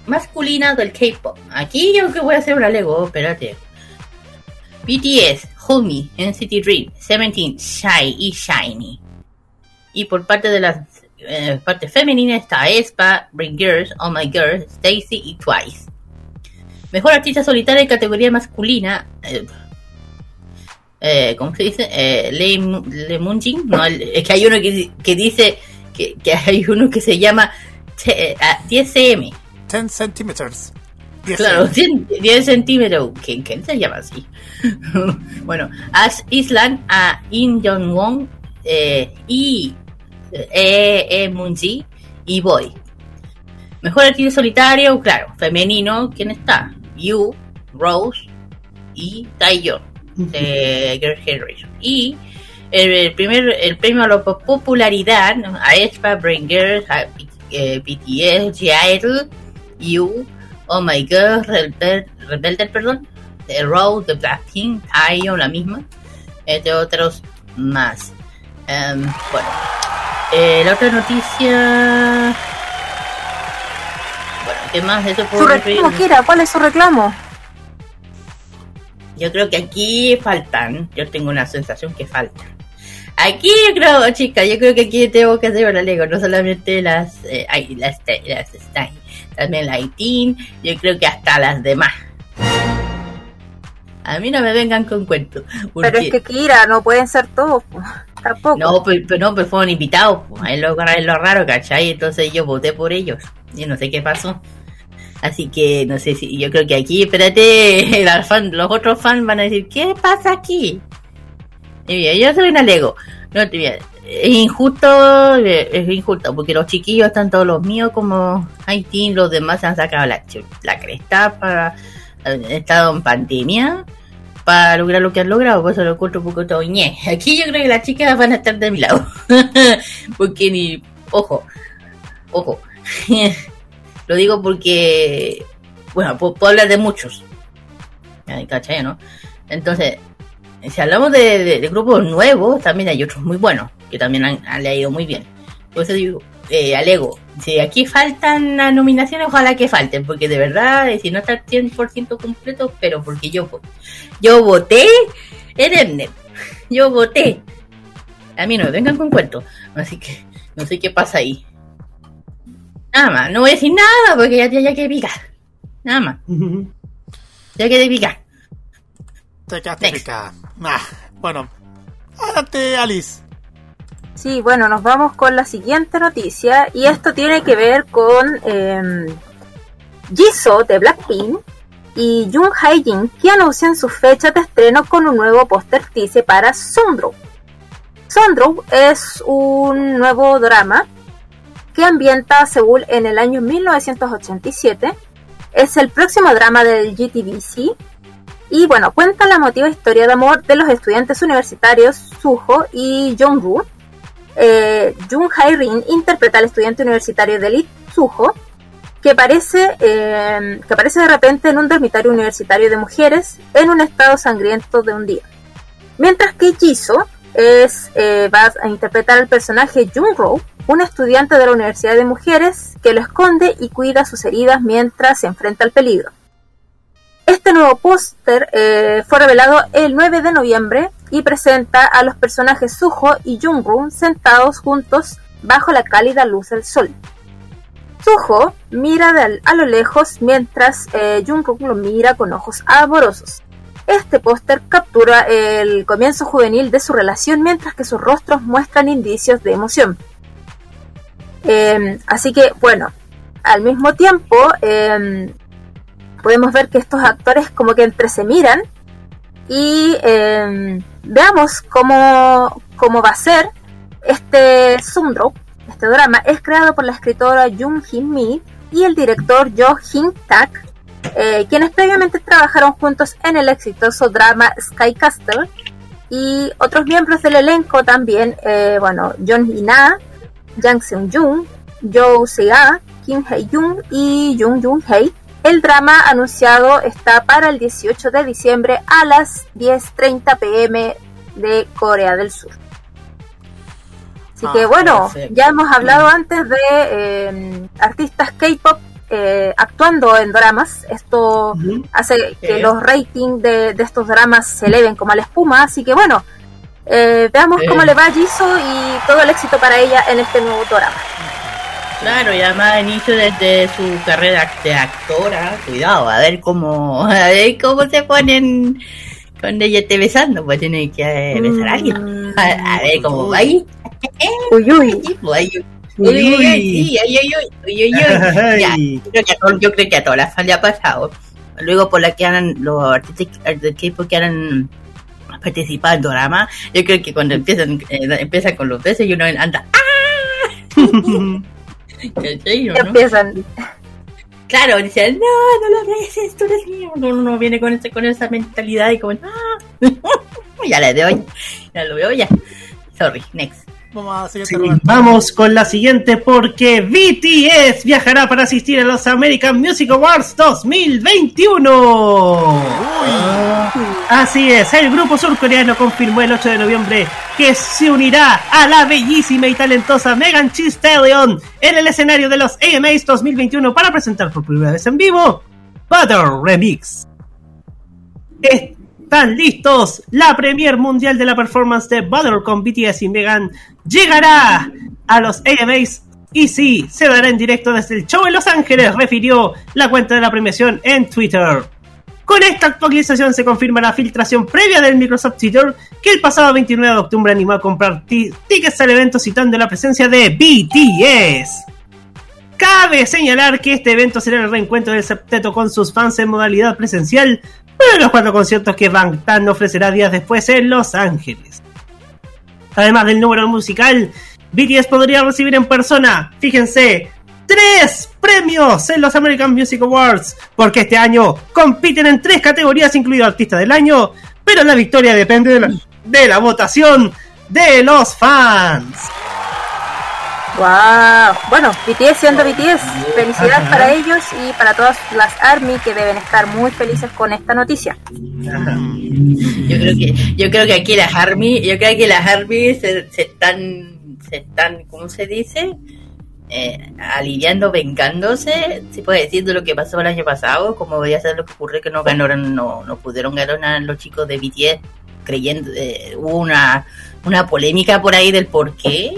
masculina del K-pop. Aquí yo que voy a hacer una Lego, espérate. BTS, Homie, NCT Dream, Seventeen, Shy y Shiny. Y por parte de la eh, parte femenina está Aespa, Bring Girls, Oh My Girl, Stacy y Twice. Mejor artista solitaria en categoría masculina. Eh, eh, ¿Cómo se dice? Eh, Le, Le Munjin. No, es que hay uno que, que dice que, que, hay uno que se llama 10 cm. 10 centímetros. Claro, 10, centímetros. ¿Quién, se llama así? (laughs) bueno, Ash Island, a In Jong Won eh, y E, e Munji y Boy. Mejor artista solitario, claro, femenino, ¿quién está? You, Rose y Taeyeon de Girl Generation. Y el, primer el premio a la popularidad a Espa, Brain Girls, a BTS, G-Idol, You, Oh My God, Rebelde, perdón, The Rose, The Blackpink, Taeyeon, la misma, entre otros más. Um, bueno, eh, la otra noticia ¿Qué más? Eso ¿Su reclamo ¿Cuál es su reclamo? Yo creo que aquí faltan. Yo tengo una sensación que faltan. Aquí yo creo, chicas, yo creo que aquí tengo que hacer una Lego, no solamente las, eh, las, las, también la ITIN, yo creo que hasta las demás. A mí no me vengan con cuentos. Pero es que Kira, no pueden ser todos, (laughs) tampoco. No, pero, no, pero fueron invitados, es lo, es lo raro, ¿cachai? Entonces yo voté por ellos. Yo no sé qué pasó. Así que no sé si yo creo que aquí, espérate, (laughs) los otros fans van a decir, ¿qué pasa aquí? Y yo soy un alego. No, es injusto, es injusto, porque los chiquillos todos los míos como Haití, los demás han sacado la, la cresta para han estado en pandemia para lograr lo que han logrado, por eso lo encuentro un poco todo Aquí yo creo que las chicas van a estar de mi lado, (laughs) porque ni, ojo, ojo, (laughs) lo digo porque, bueno, puedo, hablar de muchos. ¿Cachai, no? Entonces, si hablamos de, grupos nuevos, también hay otros muy buenos, que también han, leído muy bien. Por eso digo, eh, alego, si aquí faltan las nominaciones, ojalá que falten, porque de verdad, eh, si no está 100% completo, pero porque yo, yo voté en Emnet, yo voté. A mí no me vengan con cuentos, así que no sé qué pasa ahí. Nada más, no voy a decir nada porque ya, ya, ya que picar. Nada más. ya que picar. Te quedaste picada. Ah, bueno, adelante, Alice. Sí, bueno, nos vamos con la siguiente noticia y esto tiene que ver con eh, Jisoo de Blackpink y Jung Hae-jin que anuncian su fecha de estreno con un nuevo póster teaser para Sundro. Sundro es un nuevo drama que ambienta Seúl en el año 1987 Es el próximo drama del GTBC y bueno, cuenta la emotiva historia de amor de los estudiantes universitarios Suho y Jong-woo. Eh, Jung Hae-rin interpreta al estudiante universitario de Lee Suho, que aparece, eh, que aparece de repente en un dormitorio universitario de mujeres en un estado sangriento de un día. Mientras que Jisoo es, eh, va a interpretar al personaje Jung-ro, un estudiante de la Universidad de Mujeres que lo esconde y cuida sus heridas mientras se enfrenta al peligro. Este nuevo póster eh, fue revelado el 9 de noviembre y presenta a los personajes Suho y Jungru sentados juntos bajo la cálida luz del sol. Suho mira a lo lejos mientras eh, lo mira con ojos amorosos. Este póster captura el comienzo juvenil de su relación mientras que sus rostros muestran indicios de emoción. Em, así que, bueno, al mismo tiempo, em, podemos ver que estos actores como que entre se miran y em, veamos cómo, cómo, va a ser este Sundro, este drama, es creado por la escritora Jung Hin Mi y el director Jo Hin Tak, eh, quienes previamente trabajaron juntos en el exitoso drama Sky Castle y otros miembros del elenco también, eh, bueno, John Ina, Jang Seung Jung, Jo Se-a, Kim Hae Jung y Jung Jung Hae el drama anunciado está para el 18 de diciembre a las 10.30 pm de Corea del Sur. Así que ah, bueno, ya hemos hablado antes de eh, artistas K-pop eh, actuando en dramas. Esto hace que los ratings de, estos dramas se eleven como a la espuma. Así que bueno, eh, veamos cómo le va a Jisoo y todo el éxito para ella en este nuevo drama. Claro, y además inicio desde su carrera de actora, cuidado, a ver cómo, a ver cómo se ponen cuando ella esté besando, pues tiene que besar a alguien. A, ver cómo va ahí. Uy, uy. Yo creo que a todas las le ha pasado. Luego por la que eran los artistas de K-pop que eran participado en drama, yo creo que cuando empiezan, eh, empiezan con los besos y uno anda ¡Ah! (laughs) Empiezan. Claro, dicen, no, no lo beses, tú eres mío. No, no, viene con, ese, con esa mentalidad y como, ah, (laughs) ya le doy, ya lo veo ya. Sorry, next. Vamos, con la siguiente porque BTS viajará para asistir a los American Music Awards 2021. Así es, el grupo surcoreano confirmó el 8 de noviembre que se unirá a la bellísima y talentosa Megan Thee Stallion en el escenario de los AMAs 2021 para presentar por primera vez en vivo Butter Remix están listos. La premier mundial de la performance de Butter con BTS y Megan llegará a los AMAs y sí, se dará en directo desde el show en Los Ángeles, refirió la cuenta de la premiación en Twitter. Con esta actualización se confirma la filtración previa del Microsoft Twitter que el pasado 29 de octubre animó a comprar tickets al evento citando la presencia de BTS. Cabe señalar que este evento será el reencuentro del septeto con sus fans en modalidad presencial, uno los cuatro conciertos que Bangtan ofrecerá días después en Los Ángeles. Además del número musical, BTS podría recibir en persona, fíjense, tres premios en los American Music Awards, porque este año compiten en tres categorías, incluido Artista del Año, pero la victoria depende de la, de la votación de los fans. Wow. Bueno, BTS siendo BTS, felicidades para ellos y para todas las ARMY que deben estar muy felices con esta noticia. Yo creo que yo creo que aquí las ARMY, yo creo que las ARMY se, están se están, ¿cómo se dice? Eh, aliviando, vengándose, se puede decir de lo que pasó el año pasado, como voy a ser lo que ocurrió que no ganaron, no, no pudieron ganar los chicos de BTS, creyendo, eh, hubo una, una polémica por ahí del por qué,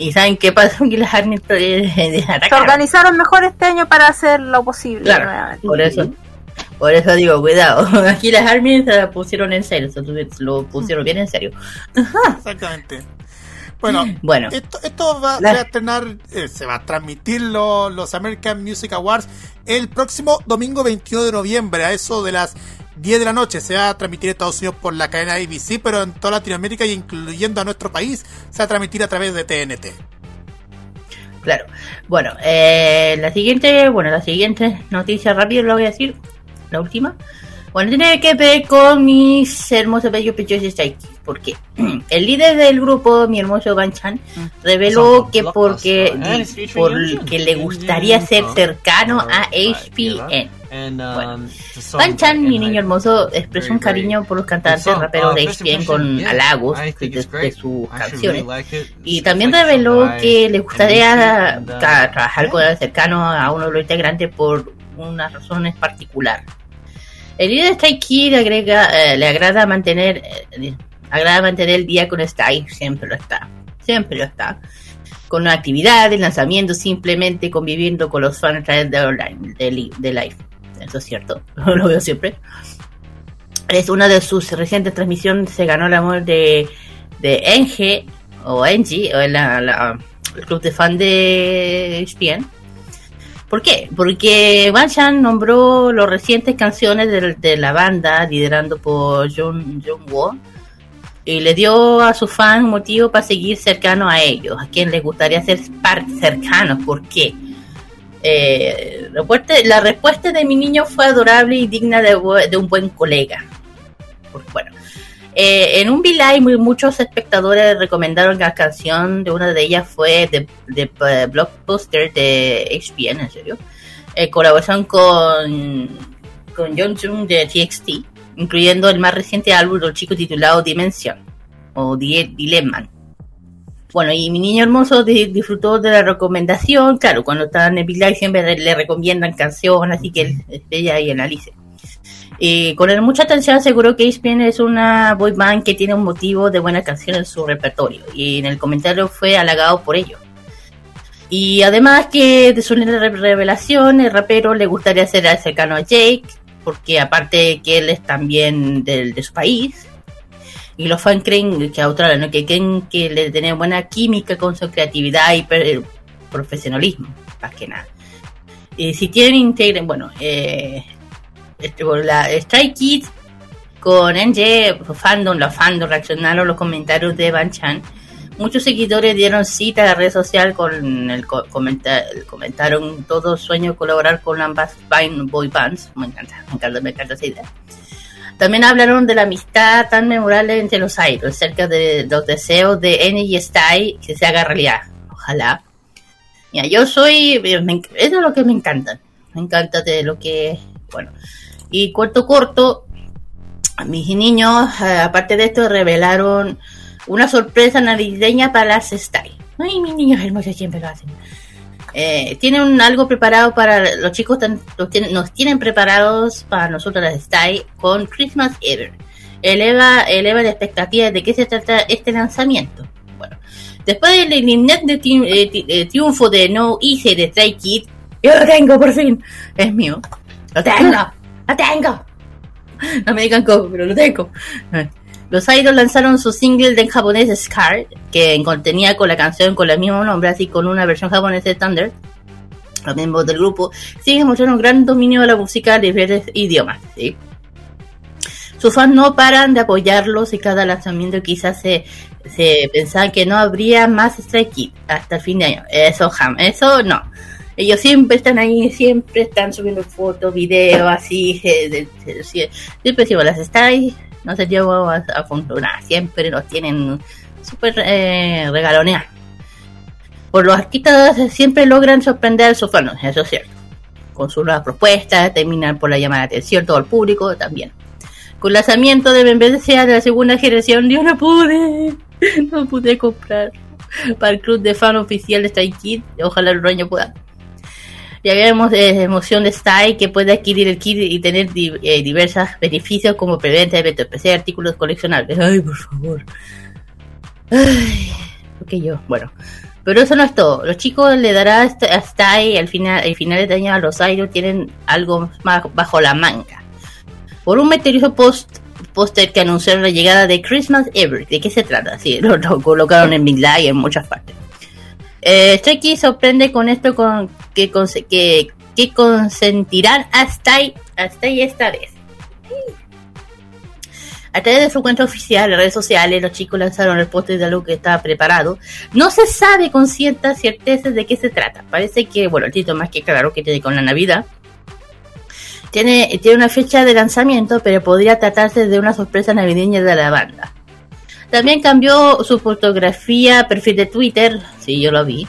¿Y saben qué pasó? (laughs) Que las armies (laughs) se organizaron mejor este año para hacer lo posible. Claro, por eso. Por eso digo, cuidado. (laughs) Aquí las armies se pusieron en serio, se lo pusieron bien en serio. Exactamente. Bueno, bueno. Esto, esto va, a tener, eh, se va a transmitir los American Music Awards el próximo domingo 21 de noviembre, a eso de las 10 de la noche. Se va a transmitir en Estados Unidos por la cadena ABC, pero en toda Latinoamérica y incluyendo a nuestro país, se va a transmitir a través de TNT. Claro. Bueno, eh, la siguiente, bueno, la siguiente noticia rápido lo voy a decir, la última. Bueno, tiene que ver con mis hermosos bellos pechos de Strike porque (clears throat) el líder del grupo, mi hermoso Banchan, reveló que porque, porque le gustaría ser cercano a HPN. Bueno, Banchan, mi niño hermoso, expresó un cariño por los cantantes raperos de HPN con halagos de, sus canciones. Y también reveló que le gustaría trabajar con cercano a uno de los integrantes por unas razones particulares. El líder de Stray Kid agrega, eh, le agrada mantener, eh, agrada mantener el día con Stay, siempre lo está, siempre lo está. Con actividades, lanzamientos, simplemente conviviendo con los fans a través de online, de, de live. Eso es cierto, (laughs) lo veo siempre. Es una de sus recientes transmisiones, se ganó el amor de, de NG, o NG, o la, el club de fan de ESPN ¿Por qué? Porque Chan nombró las recientes canciones de, la banda liderando por John Woo y le dio a sus fans motivo para seguir cercano a ellos, a quien les gustaría ser cercanos. ¿Por qué? Eh, la respuesta de mi niño fue adorable y digna de, un buen colega. bueno, eh, en un V-Live muchos espectadores recomendaron la canción de una de ellas fue de, eh, Blockbuster de HPN, en serio. Eh, colaboración con, con John Jung de TXT, incluyendo el más reciente álbum del chico titulado Dimension o Dilemma. Bueno, y mi niño hermoso disfrutó de la recomendación. Claro, cuando están en V-Live siempre le recomiendan canciones, así que él ella y analice. Con mucha atención aseguró que ESPN es una boy band que tiene un motivo de buena canción en su repertorio y en el comentario fue halagado por ello. Y además que de su revelación, el rapero le gustaría ser cercano a Jake, porque aparte que él es también del, de su país, y los fans creen que a otra ¿no? que creen que le tiene buena química con su creatividad y profesionalismo, más que nada. Y si tienen integren, bueno, eh, este, la Strike Kids con NG Fandom, los fandom reaccionaron los comentarios de Van Chan. Muchos seguidores dieron cita a la red social con el comentaron todo sueño colaborar con ambas boy bands. Me encanta, me encanta, me encanta esa idea. También hablaron de la amistad tan memorable entre los idols, cerca de los deseos de N y Style que se haga realidad. Ojalá. Mira, yo soy, eso es lo que me encanta. Me encanta de lo que, bueno, y corto, corto, mis niños, eh, aparte de esto, revelaron una sorpresa navideña para las Stay. Ay, mis niños hermosos siempre lo hacen. Eh, tienen algo preparado para los chicos, nos tienen preparados para nosotros las Stay con Christmas Ever. Eleva, eleva la expectativa de qué se trata este lanzamiento. Bueno, después del internet de eh, triunfo de No Easy de Stray Kid, yo lo tengo por fin, es mío, lo tengo. (laughs) ¡Lo tengo! No me digan cómo, pero lo tengo. Los Idols lanzaron su single de japonés Scar, que contenía con la canción con el mismo nombre, así con una versión japonesa de Thunder. Los miembros del grupo siguen mostrando un gran dominio de la música de diferentes idiomas. Sus fans no paran de apoyarlos y cada lanzamiento quizás se, se pensaba que no habría más Strike hasta el fin de año. Eso, jam, eso no ellos siempre están ahí, siempre están subiendo fotos, videos, así, siempre si las estáis, no se llevo a, a siempre nos tienen súper eh, regalonear. Por los artistas siempre logran sorprender a sus fans, eso es cierto. Con sus nuevas propuestas, terminan por la llamada de atención todo el público también. Con el lanzamiento de membresía de la segunda generación, yo no pude, (laughs) no pude comprar para el club de fan oficial de Stray Kid. Ojalá el dueño pueda. Ya de emoción de Style que puede adquirir el kit y tener eh, diversos beneficios como preventa, eventos PC, artículos coleccionables. Ay, por favor. Ay, porque yo, bueno. Pero eso no es todo. Los chicos le dará a Style al final, al final de año a los idols tienen algo más bajo la manga. Por un misterioso post póster que anunciaron la llegada de Christmas Ever. ¿De qué se trata? Sí, lo, colocaron en Midlight y en muchas partes. Eh, sorprende con esto con que, que, que consentirán hasta, hasta esta vez. A través de su cuenta oficial, redes sociales, los chicos lanzaron el póster de algo que estaba preparado. No se sabe con cierta certeza de qué se trata. Parece que, bueno, el título más que claro que tiene con la Navidad. Tiene, tiene una fecha de lanzamiento, pero podría tratarse de una sorpresa navideña de la banda. También cambió su fotografía, perfil de Twitter, sí, yo lo vi,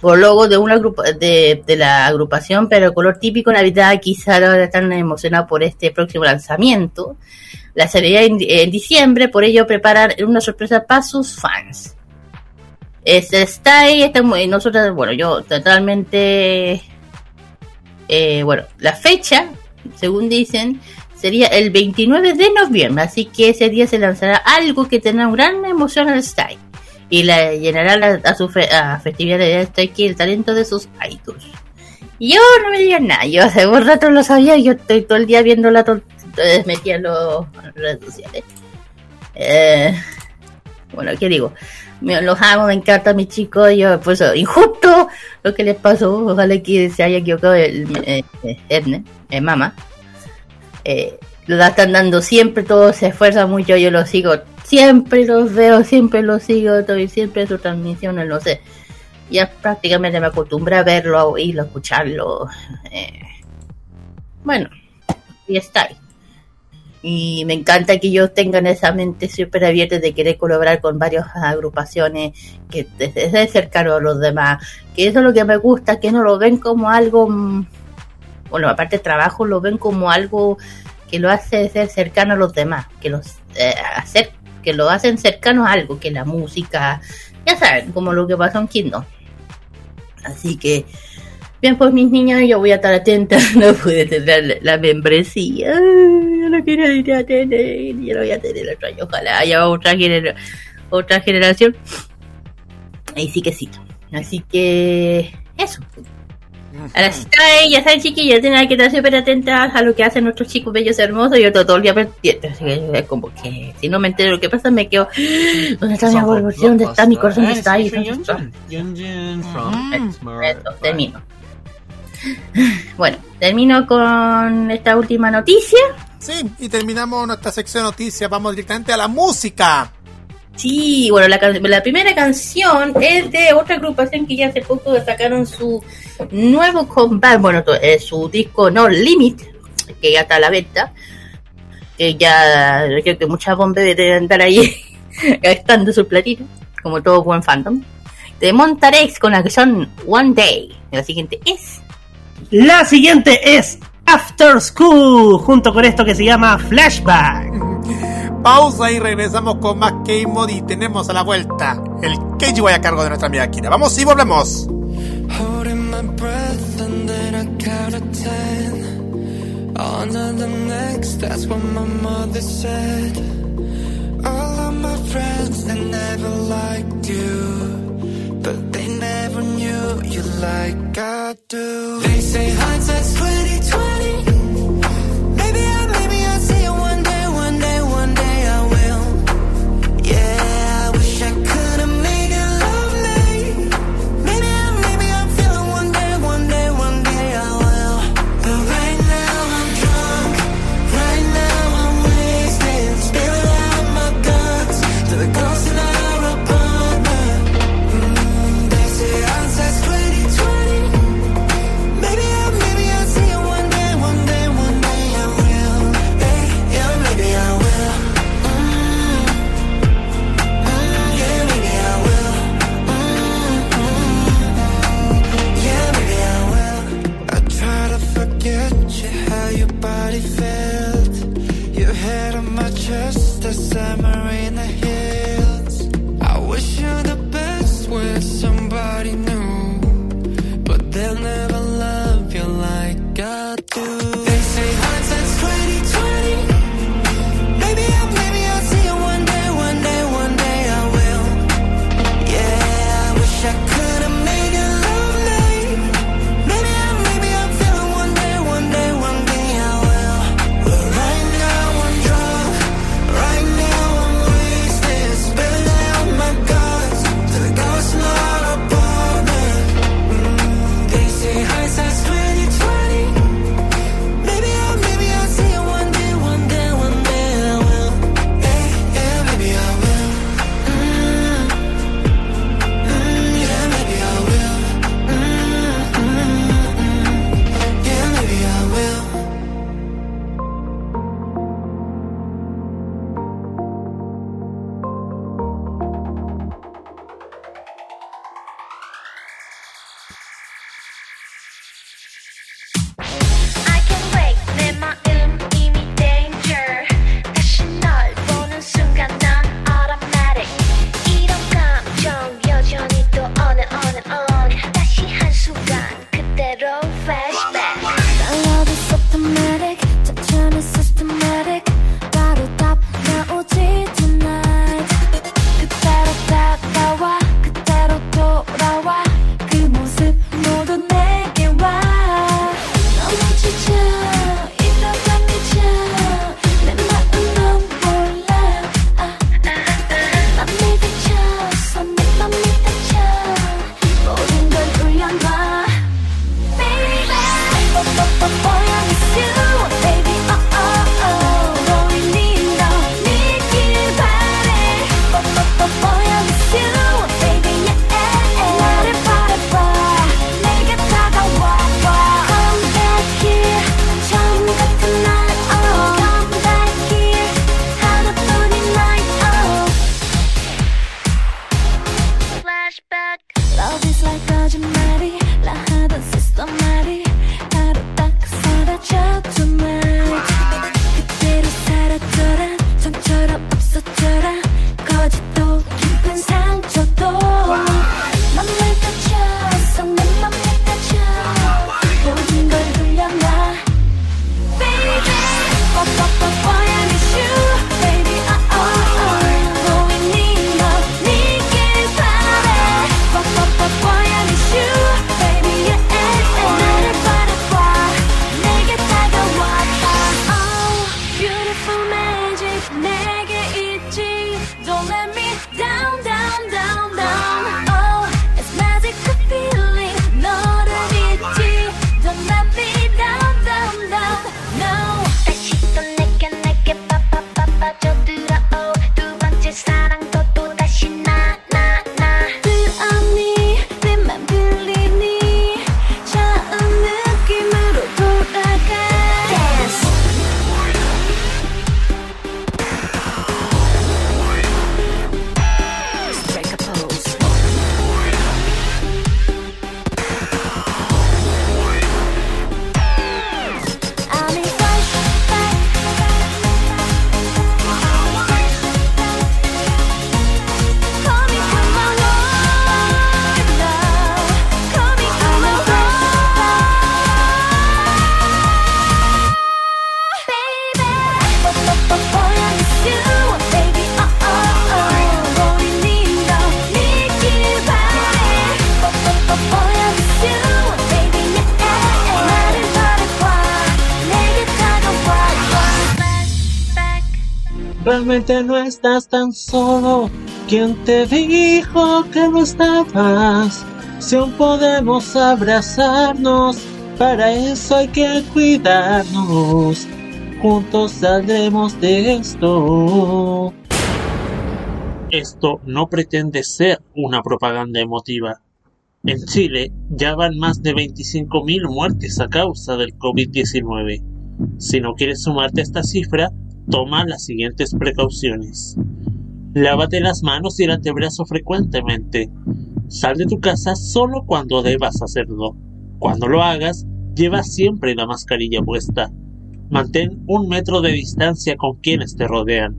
por logo de una de, de la agrupación, pero color típico Navidad, quizá ahora están emocionados por este próximo lanzamiento. La serie en, en, diciembre, por ello preparar una sorpresa para sus fans. Este está ahí, está muy, nosotros, bueno, yo totalmente, eh, bueno, la fecha, según dicen, sería el 29 de noviembre, así que ese día se lanzará algo que tendrá una gran emoción al style y la llenará a su festividad de este y el talento de sus idols. Yo no me digan nada, yo hace un rato lo sabía, yo estoy todo el día viendo la entonces metí en las redes sociales. Eh, bueno, ¿qué digo? Me, los amo, me encanta mi chico, yo pues injusto lo que les pasó, ojalá que se haya equivocado el eh, eh, Erne, eh, mamá. Eh, lo están dando siempre, todos se esfuerzan mucho, yo lo sigo, siempre los veo, siempre los sigo, siempre su transmisiones, no sé. Ya prácticamente me acostumbré a verlo, a oírlo, a escucharlo. Eh, bueno, y está ahí. Y me encanta que ellos tengan esa mente súper abierta de querer colaborar con varias agrupaciones, que desde cercano a los demás. Que eso es lo que me gusta, que no lo ven como algo, mm, bueno, aparte de trabajo, lo ven como algo que lo hace ser cercano a los demás, que los eh, hacer, que lo hacen cercanos a algo, que la música, ya saben, como lo que pasó en Kingdom. Así que, bien, pues mis niños, yo voy a estar atenta, (laughs) no pude tener la, membresía, yo no quiero ir a tener, yo lo voy a tener otro año, ojalá haya otra, otra generación. Ahí sí que sí. Así que, eso. Ahora está ya saben chiquillos, tienen que estar súper atentas a lo que hacen nuestros chicos bellos hermosos. Yo todo, el día pendiente, así que es como que si no me entero lo que pasa me quedo, (gasps) ¿dónde está mi amor? ¿Dónde está mi corazón? ¿Dónde está ahí? termino. Bueno, termino con esta última noticia. Sí, y terminamos nuestra sección de noticias. Vamos directamente a la música. Sí, bueno, la, la, primera canción es de otra agrupación que ya hace poco sacaron su nuevo comeback, bueno, eh, su disco No Limit, que ya está a la venta. Que ya creo que muchas bombas deben andar ahí (laughs) gastando su platito, como todo buen fandom. De Montarex con la canción One Day. La siguiente es. La siguiente es After School, junto con esto que se llama Flashback pausa y regresamos con más K-Mod y tenemos a la vuelta el KGY a cargo de nuestra amiga Kira. Vamos y volvemos. On to the next, that's what my mother said. All of my friends, they never liked you. But they never knew you like I do. They say hindsight's 2020. realmente no estás tan solo. ¿Quién te dijo que no estabas? Si aún podemos abrazarnos, para eso hay que cuidarnos. Juntos saldremos de esto. Esto no pretende ser una propaganda emotiva. En Chile ya van más de 25.000 muertes a causa del COVID-19. Si no quieres sumarte a esta cifra, toma las siguientes precauciones. Lávate las manos y el antebrazo frecuentemente. Sal de tu casa solo cuando debas hacerlo. Cuando lo hagas, lleva siempre la mascarilla puesta. Mantén un metro de distancia con quienes te rodean.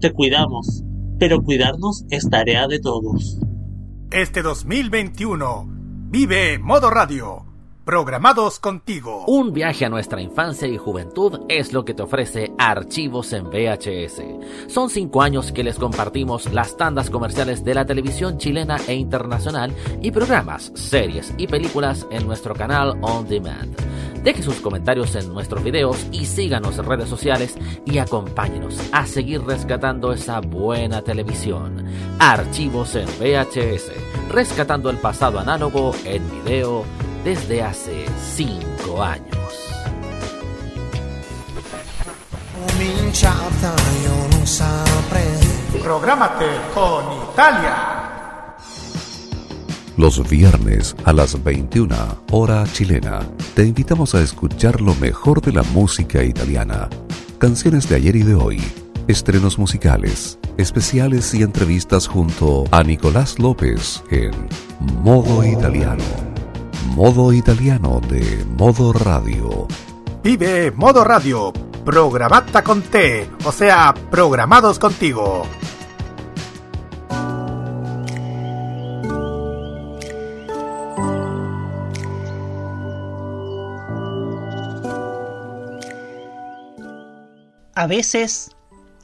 Te cuidamos, pero cuidarnos es tarea de todos. Este 2021 vive Modo Radio Programados contigo. Un viaje a nuestra infancia y juventud es lo que te ofrece Archivos en VHS. Son cinco años que les compartimos las tandas comerciales de la televisión chilena e internacional y programas, series y películas en nuestro canal On Demand. Deje sus comentarios en nuestros videos y síganos en redes sociales y acompáñenos a seguir rescatando esa buena televisión. Archivos en VHS, rescatando el pasado análogo en video desde hace cinco años. Prográmate con Italia. Los viernes a las 21 hora chilena, te invitamos a escuchar lo mejor de la música italiana, canciones de ayer y de hoy, estrenos musicales, especiales y entrevistas junto a Nicolás López en Modo Italiano modo italiano de Modo Radio. Vive Modo Radio, programata con te, o sea, programados contigo. A veces,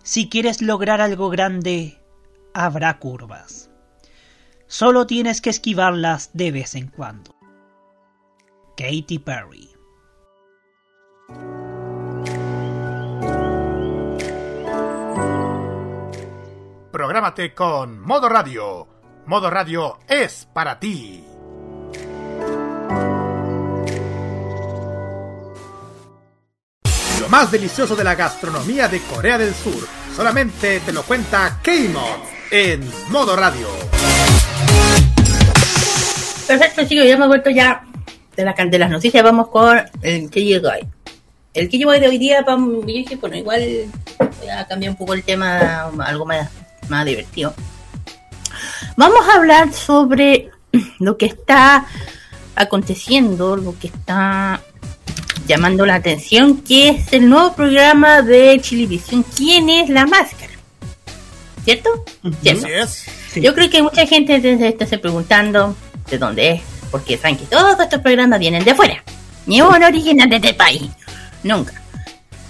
si quieres lograr algo grande, habrá curvas. Solo tienes que esquivarlas de vez en cuando. Katy Perry. Prográmate con Modo Radio. Modo Radio es para ti. Lo más delicioso de la gastronomía de Corea del Sur solamente te lo cuenta K-Mod en Modo Radio. Perfecto, chicos, ya me he vuelto ya de, la, de las noticias vamos con el KJ Guy. El KJ Guy de hoy día, yo dije, bueno, igual voy a cambiar un poco el tema, algo más, más divertido. Vamos a hablar sobre lo que está aconteciendo, lo que está llamando la atención, que es el nuevo programa de Chilevisión, ¿Quién es la máscara? ¿Cierto? ¿Cierto? Yo creo que mucha gente se está preguntando de dónde es, porque saben que todos estos programas vienen de afuera. Ni uno original de este país. Nunca.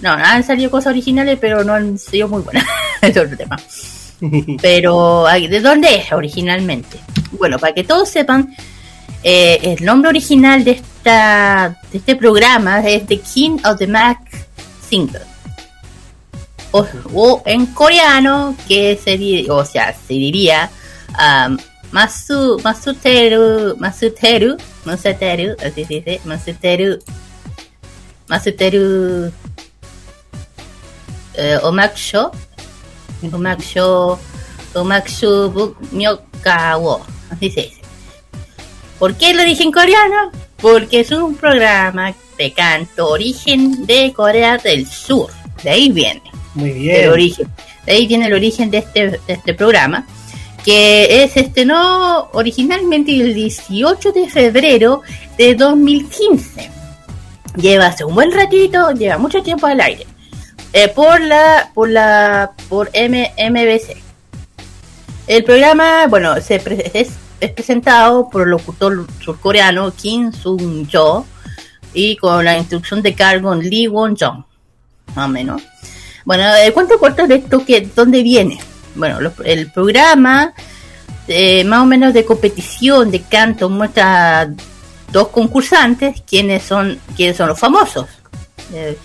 No, han salido cosas originales, pero no han sido muy buenas. (laughs) es otro tema. (laughs) Pero, ¿de dónde es originalmente? Bueno, para que todos sepan, eh, el nombre original de, esta, de este programa es The King of the Mac Singer. O, en coreano, que se, o sea, se diría um, Masu, Masuteru, Masuteru, Masuteru, así se dice, Masuteru, Masuteru, eh, Omakusho, Omakusho, Omakusho Myokawo, así se dice. ¿Por qué lo dije en coreano? Porque es un programa de canto origen de Corea del Sur. De ahí viene. Muy bien. El origen. De ahí viene el origen de este, de este programa que es no originalmente el 18 de febrero de 2015. Lleva hace un buen ratito, lleva mucho tiempo al aire. Eh, por la por la por MBC. El programa, bueno, se es, es, presentado por el locutor surcoreano Kim Sung Jo y con la instrucción de cargo Lee Won Jong, más o menos. Bueno, el cuento corto de esto que dónde viene bueno, el programa eh, más o menos de competición de canto muestra dos concursantes quienes son quienes son los famosos eh,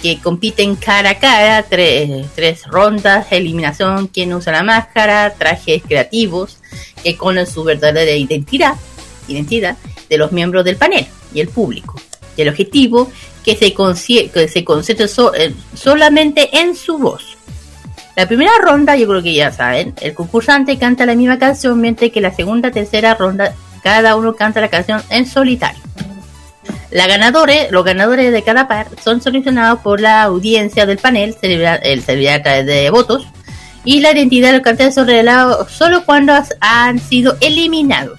que compiten cara a cara, tres, tres rondas, eliminación, quién usa la máscara, trajes creativos que con su verdadera identidad, identidad de los miembros del panel y el público. Y el objetivo que se, que se concentre eh, solamente en su voz. La primera ronda, yo creo que ya saben, el concursante canta la misma canción, mientras que la segunda, tercera ronda, cada uno canta la canción en solitario. Los ganadores de cada par son seleccionados por la audiencia del panel, el celebrar a través de votos, y la identidad de los cantantes son revelados solo cuando han sido eliminados.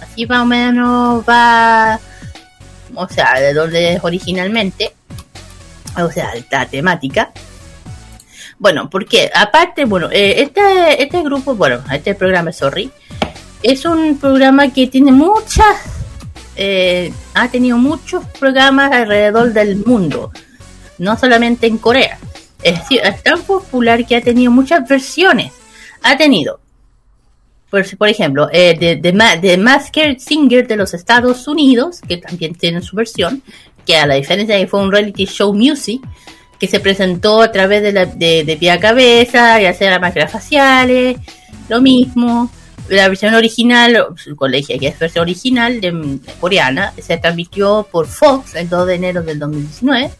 Así más o menos va, o sea, de donde es originalmente, o sea, la temática. Bueno, porque aparte, bueno, eh, este, este grupo, bueno, este programa, sorry, es un programa que tiene muchas, eh, ha tenido muchos programas alrededor del mundo, no solamente en Corea. Es decir, es tan popular que ha tenido muchas versiones. Ha tenido, por, por ejemplo, eh, de, de, Masked Singer de los Estados Unidos, que también tiene su versión, que a la diferencia de que fue un reality show music, que se presentó a través de, la, de, pie a cabeza, y hacer las máscaras faciales, lo mismo. La versión original, su colegio, que es versión original de, coreana, se transmitió por Fox el 2 de enero del 2019,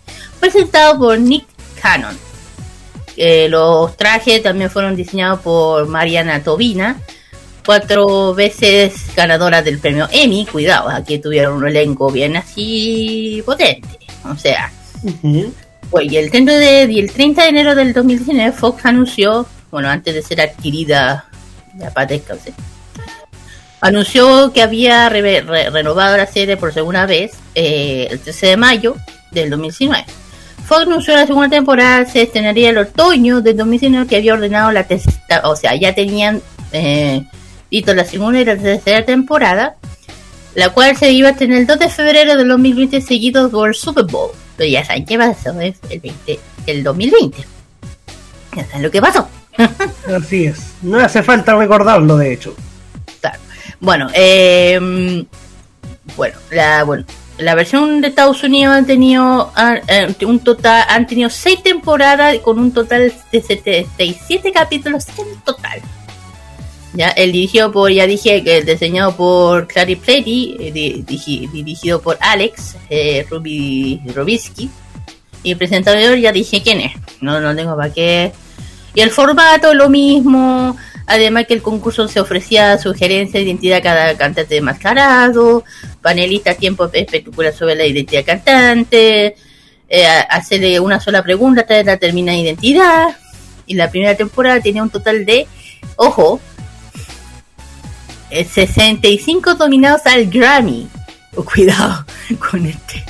presentado por Nick Cannon. Eh, los trajes también fueron diseñados por Mariana Tobina, cuatro veces ganadora del premio Emmy. Cuidado, aquí tuvieron un elenco bien así potente. O sea, pues, y el 30 de, el 30 de enero del 2019 Fox anunció, bueno, antes de ser adquirida, ya anunció que había renovado la serie por segunda vez eh, el 13 de mayo del 2019. Fox anunció la segunda temporada se estrenaría el otoño del 2019 que había ordenado la tercera, o sea, ya tenían eh, la segunda y la tercera temporada, la cual se iba a tener el 2 de febrero del 2020 seguido por el Super Bowl. Pero ya saben qué pasó, es el, 20, el 2020. Ya saben lo que pasó. (laughs) Así es. No hace falta recordarlo, de hecho. Bueno, eh, bueno, la, bueno, la versión de Estados Unidos han tenido eh, un total, han tenido seis temporadas con un total de 77 capítulos en total. Ya, el dirigido por, ya dije, que el diseñado por Clary Pretty, eh, dirigido por Alex eh, Ruby, Robisky. Y el presentador ya dije quién es. No, no tengo para qué. Y el formato lo mismo. Además que el concurso se ofrecía sugerencias de identidad a cada cantante mascarado, panelista tiempo espectacular sobre la identidad cantante, eh, hacerle una sola pregunta hasta la termina identidad. Y la primera temporada tenía un total de, ojo, 65 eh, nominados al Grammy. Oh, cuidado (laughs) con este.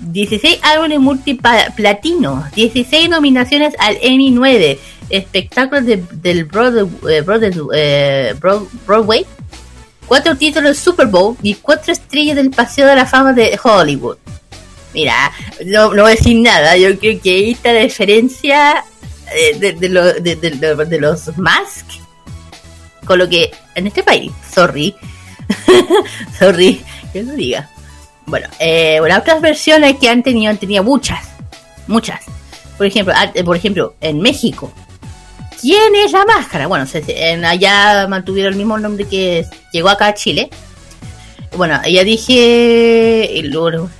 16 álbumes multiplatino, 16 nominaciones al Emmy 9, espectáculos del Broadway, eh, eh, Broadway, 4 títulos Super Bowl y 4 estrellas del Paseo de la Fama de Hollywood. Mira, no, no voy a decir nada, yo creo que ahí está la diferencia de, de, de, de los Mask con lo que en este país, sorry, (laughs) sorry, que lo diga. Bueno, eh, otras versiones que han tenido, han tenido muchas, muchas. Por ejemplo, ah, por ejemplo, en México, ¿quién es la máscara? Bueno, en, allá mantuvieron el mismo nombre que llegó acá a Chile. Bueno, ya dije, y luego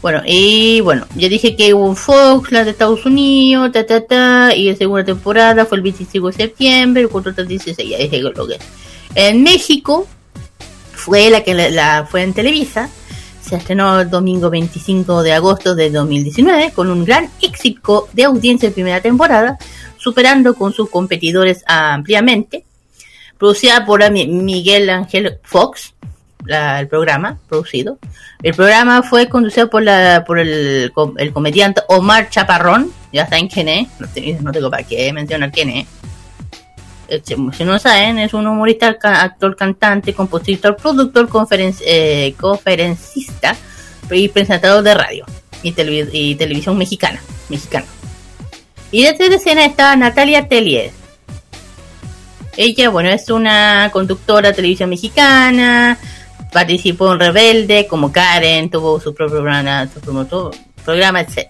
bueno, y bueno, ya dije que hubo un Fox, la de Estados Unidos, ta ta ta, y la segunda temporada fue el 25 de septiembre, el 4 16, ya dije lo que. En México fue la que la, fue en Televisa, se estrenó el domingo 25 de agosto de 2019 con un gran éxito de audiencia en primera temporada, superando con sus competidores ampliamente. Producida por Miguel Ángel Fox, el programa producido. El programa fue conducido por la por el, el comediante Omar Chaparrón, ya saben quién es, no, tengo para qué mencionar quién es. Este, si no saben, es un humorista, actor, cantante, compositor, productor, eh, conferencista y presentador de radio y, televisión mexicana, mexicano. Y detrás de escena está Natalia Tellier. Ella, bueno, es una conductora de televisión mexicana, participó en Rebelde, como Karen, tuvo su propio programa, su propio programa, etc.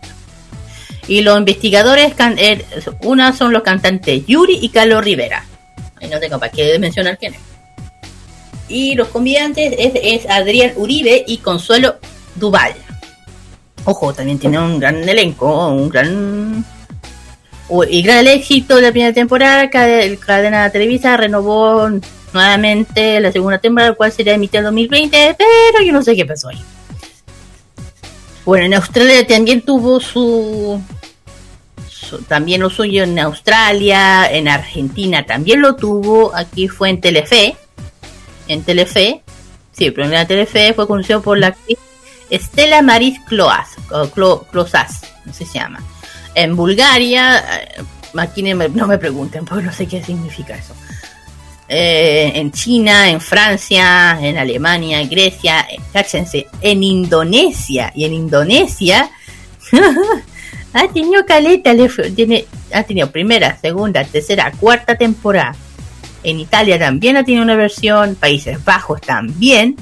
Y los investigadores, eh, una son los cantantes Yuri y Carlos Rivera. Ahí no tengo para qué mencionar quién es. Y los comediantes es, Adrián Uribe y Consuelo Duval. Ojo, también tiene un gran elenco, un gran y gran éxito de la primera temporada. Cadena Televisa renovó nuevamente la segunda temporada, cual sería emitida en 2020, pero yo no sé qué pasó ahí. Bueno, en Australia también tuvo su, también lo suyo en Australia, en Argentina también lo tuvo, aquí fue en Telefe, en Telefe, sí, pero en Telefe fue conocido por la actriz Estela Maris Cloas, no sé si se llama. En Bulgaria, eh, aquí no me pregunten porque no sé qué significa eso. Eh, en China, en Francia, en Alemania, en Grecia, cáchense, en Indonesia. Y en Indonesia (laughs) ha tenido caleta, tiene, ha tenido primera, segunda, tercera, cuarta temporada. En Italia también ha tenido una versión, Países Bajos también,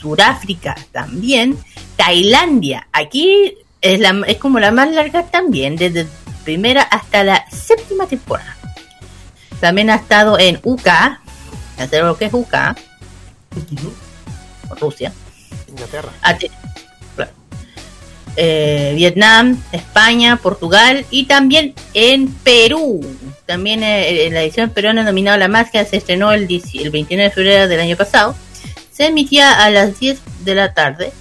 Sudáfrica también, Tailandia, aquí es, la, es como la más larga también, desde primera hasta la séptima temporada. También ha estado en UK, hacer lo que es UK, Rusia, Inglaterra, eh, Vietnam, España, Portugal y también en Perú. También eh, en la edición peruana nominado La Máscara se estrenó el, el 29 de febrero del año pasado. Se emitía a las 10 de la tarde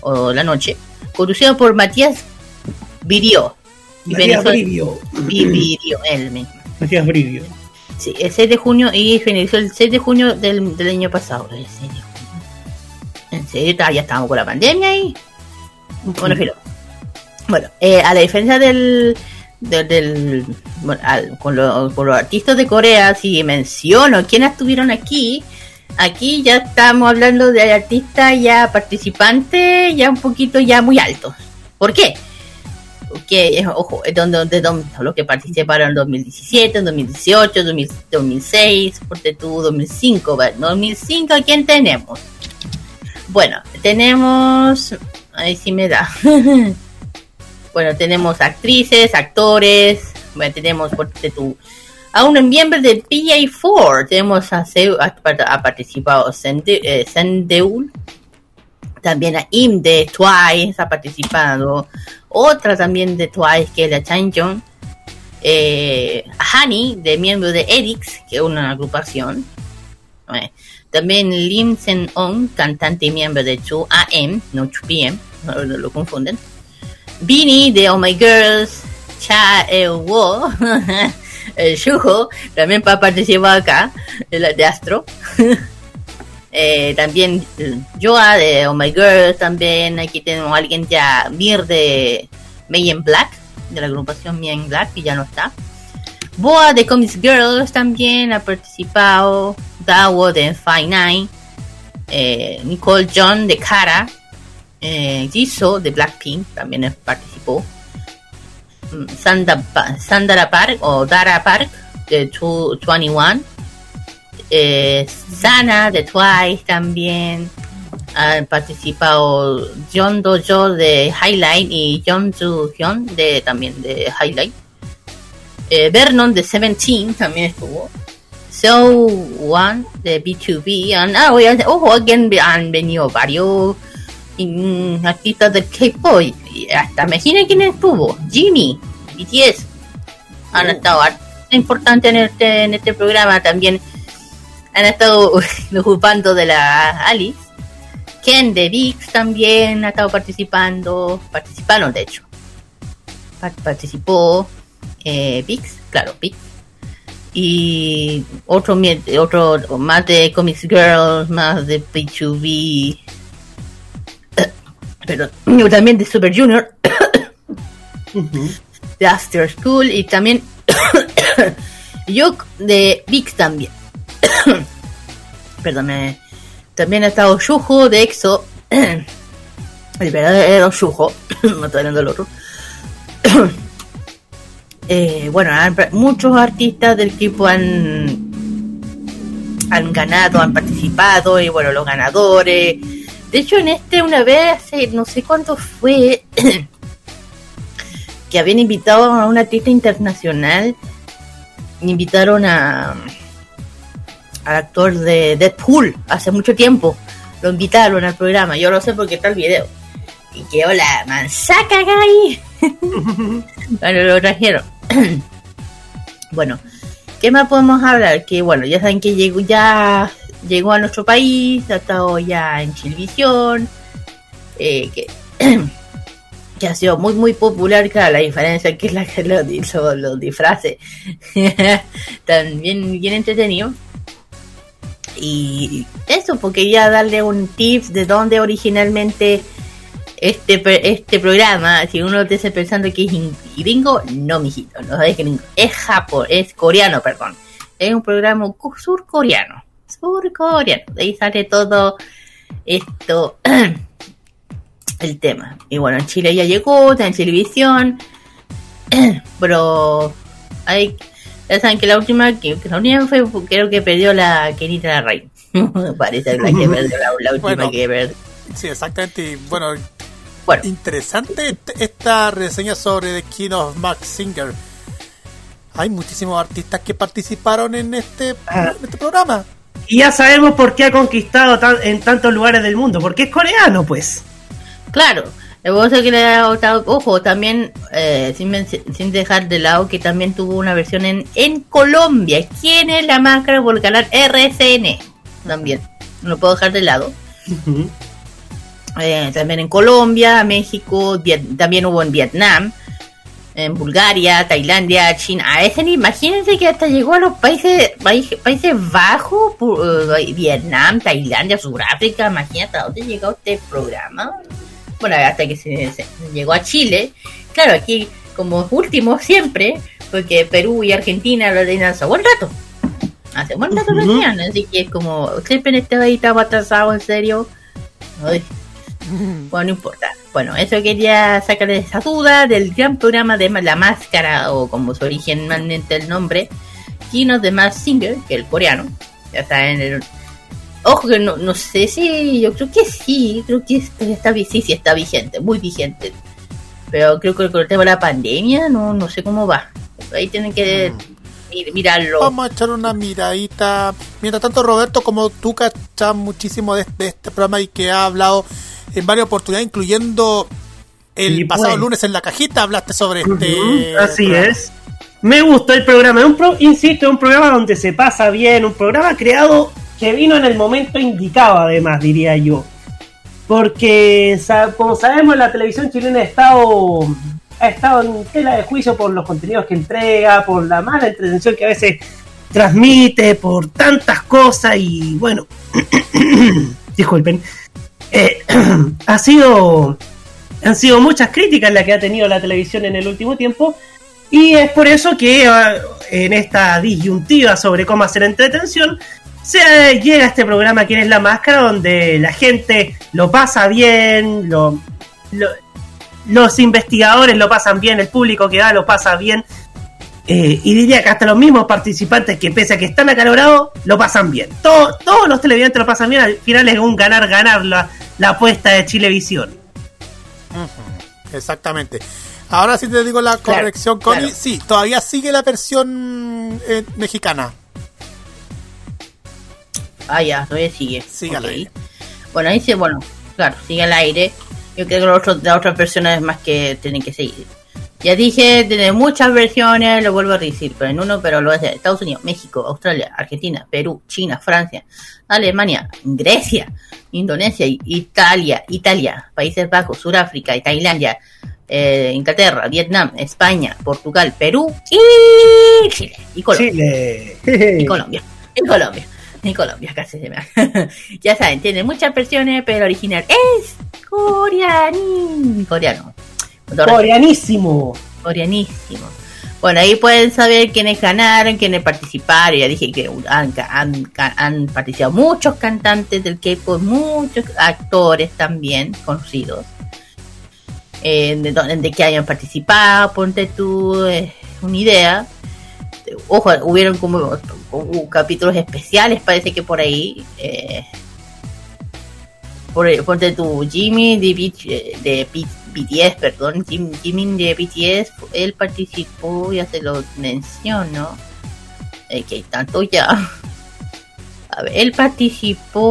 o la noche, conducido por Matías Virio. Matías Brivio. él mismo. Matías Brivio. Sí, el 6 de junio y finalizó el 6 de junio del, del año pasado. ¿En serio? Ya estábamos con la pandemia ahí. Bueno, Bueno, eh, a la diferencia del. del, con, con, los artistas de Corea, si menciono quiénes estuvieron aquí, aquí ya estamos hablando de artistas ya participantes, ya un poquito ya muy altos. ¿Por qué? Que, ojo, donde, de, los que participaron en 2017, en 2018, 2006, porque tú 2005, 2005, ¿quién tenemos? Bueno, tenemos, ahí sí me da. (laughs) bueno, tenemos actrices, actores, bueno, tenemos, porque tú, a un miembro de PA4, tenemos a, ha, participado Sendeul, también a Im de Twice ha participado, otra también de Twice, que es la Changjong. Eh, Honey, de miembro de Edix, que es una agrupación. Eh, también Lim Sen On, cantante y miembro de 2AM, no 2PM, no, lo confunden. Bini de Oh My Girls, Cha E Wo, (laughs) el Shuho, también para participar acá, de Astro. (laughs) Eh, también Joa de Oh My Girl, también. Aquí tenemos a alguien ya, Mir de May in Black, de la agrupación May Black, que ya no está. Boa de Comics Girls también ha participado, Dawo de Fine eh, Nicole John de Cara, eh, de Blackpink también participó. Mm, Sandra Park o Dara Park de 21 eh, Sana de Twice también. Han participado John Dojo de Highlight y John Joo Hyun de también de Highlight. Eh, Vernon de Seventeen también estuvo. So One de B2B. And, ah, ojo, again, han venido varios artistas del K-pop. Hasta imaginen quién estuvo. Jimmy, BTS. Han oh. estado importantes en este, en este programa también han estado (laughs) ocupando de la Alice. Ken de Vix también ha estado participando, participaron de hecho. Participó eh, Vix, claro, Vix. Y otro, otro más de Comics Girls, más de P2B. (coughs) Pero (coughs) también de Super Junior. (coughs) de After School y también yo de Vix también. (coughs) Perdón, también ha estado Yujo de EXO. (coughs) el verdadero Yujo. no hablando del otro. (coughs) eh, bueno, muchos artistas del equipo han han ganado, han participado y bueno, los ganadores De hecho, en este una vez, hace no sé cuánto fue, que habían invitado a una artista internacional, invitaron a al actor de Deadpool hace mucho tiempo. Lo invitaron al programa, yo lo sé porque está el video. Y quedó la mansaca ahí. (laughs) bueno, lo trajeron. (clears throat) bueno, ¿qué más podemos hablar? Que bueno, ya saben que llegó ya llegó a nuestro país, ha estado ya en televisión, eh, que, (clears throat) que, ha sido muy muy popular, claro, la diferencia que es la que lo, lo, los disfraces, (laughs) también bien entretenido. Y eso, porque ya darle un tip de dónde originalmente este, este programa, si uno te está pensando que es gringo, no, mijito, no es gringo, es Japón, es coreano, perdón. Es un programa surcoreano, surcoreano. De ahí sale todo esto, (clears throat) el tema. Y bueno, en Chile ya llegó, está en televisión, (clears throat) pero hay, ya saben que la última, que, la última fue, creo que perdió la Kenita la (laughs) Rey. Parece la que perdió la, última que perdió. Sí, exactamente. bueno, Interesante esta reseña sobre The King of Max Singer. Hay muchísimos artistas que participaron en este, ah. este programa. Y ya sabemos por qué ha conquistado en tantos lugares del mundo, porque es coreano, pues. Claro, que le ha ojo, también, eh, sin, dejar de lado que también tuvo una versión en, en Colombia. ¿Quién es la máscara por el canal RCN? También, no lo puedo dejar de lado. Eh, también en Colombia, México, también hubo en Vietnam, en Bulgaria, Tailandia, China. A ese imagínense que hasta llegó a los países países, bajos, eh, Vietnam, Tailandia, Sudáfrica. Imagínate a dónde llegó este programa. Bueno, hasta que se, llegó a Chile. Claro, aquí como último siempre, porque Perú y Argentina lo tenían hace buen rato. Hace buen rato lo tenían, así que es como siempre este ahí estaba atrasado, en serio. Ay, bueno, no importa. Bueno, eso quería sacarle esa duda del gran programa de La Máscara, o como su originalmente el nombre, Kino de Mask Singer, que el coreano. Ya está en el. Ojo que no, no sé si. Yo creo que sí, creo que está, sí, sí está vigente, muy vigente. Pero creo que con el tema de la pandemia, no, no sé cómo va. Ahí tienen que. Mm. mirarlo. Vamos a echar una miradita. Mientras tanto, Roberto, como tú cachas muchísimo de, de, este programa y que ha hablado en varias oportunidades, incluyendo el pasado pues. lunes en la cajita, hablaste sobre este. Así es. Me gustó el programa. Un pro, insisto, un programa donde se pasa bien, un programa creado que vino en el momento indicado, además, diría yo. Porque, como sabemos, la televisión chilena ha estado, ha estado en tela de juicio por los contenidos que entrega, por la mala entretención que a veces transmite, por tantas cosas y bueno, (coughs) disculpen, eh, (coughs) ha sido, han sido muchas críticas las que ha tenido la televisión en el último tiempo y es por eso que ah, en esta disyuntiva sobre cómo hacer entretención se llega a este programa que es La Máscara donde la gente lo pasa bien, los investigadores lo pasan bien, el público que da lo pasa bien eh, y diría que hasta los mismos participantes que pese a que están acalorados, lo pasan bien. todos los televidentes lo pasan bien, al final es un ganar-ganar la, apuesta de Chilevisión. Exactamente. Ahora sí te digo la corrección, Connie. Sí, todavía sigue la versión eh, mexicana. Ah, ya, todavía sigue. Sigue al aire. Bueno, ahí sí, bueno, claro, sigue al aire. Yo creo que las otras versiones es más que tienen que seguir. Ya dije, tiene muchas versiones, lo vuelvo a decir, pero en uno, pero lo es de Estados Unidos, México, Australia, Argentina, Perú, China, Francia, Alemania, Grecia, Indonesia, Italia, Italia, Países Bajos, Sudáfrica y Tailandia, eh, Inglaterra, Vietnam, España, Portugal, Perú y Chile. Y Colombia. Y Colombia. Y Colombia. Y Colombia, (laughs) casi se me (laughs) Ya saben, tiene muchas versiones, pero original es coreano. Coreano. Coreanísimo. Coreanísimo. Bueno, ahí pueden saber quiénes ganaron, quiénes participaron. Ya dije que han, han, participado muchos cantantes del K-pop, muchos actores también conocidos. Eh, de, que hayan participado, ponte tú eh, una idea. Ojo, hubieron como, capítulos especiales, parece que por ahí. Eh, por, ponte tu Jimmy de, de BTS, perdón, Jimmy de BTS, él participó, ya se lo menciono, eh, que tanto ya. A ver, él participó.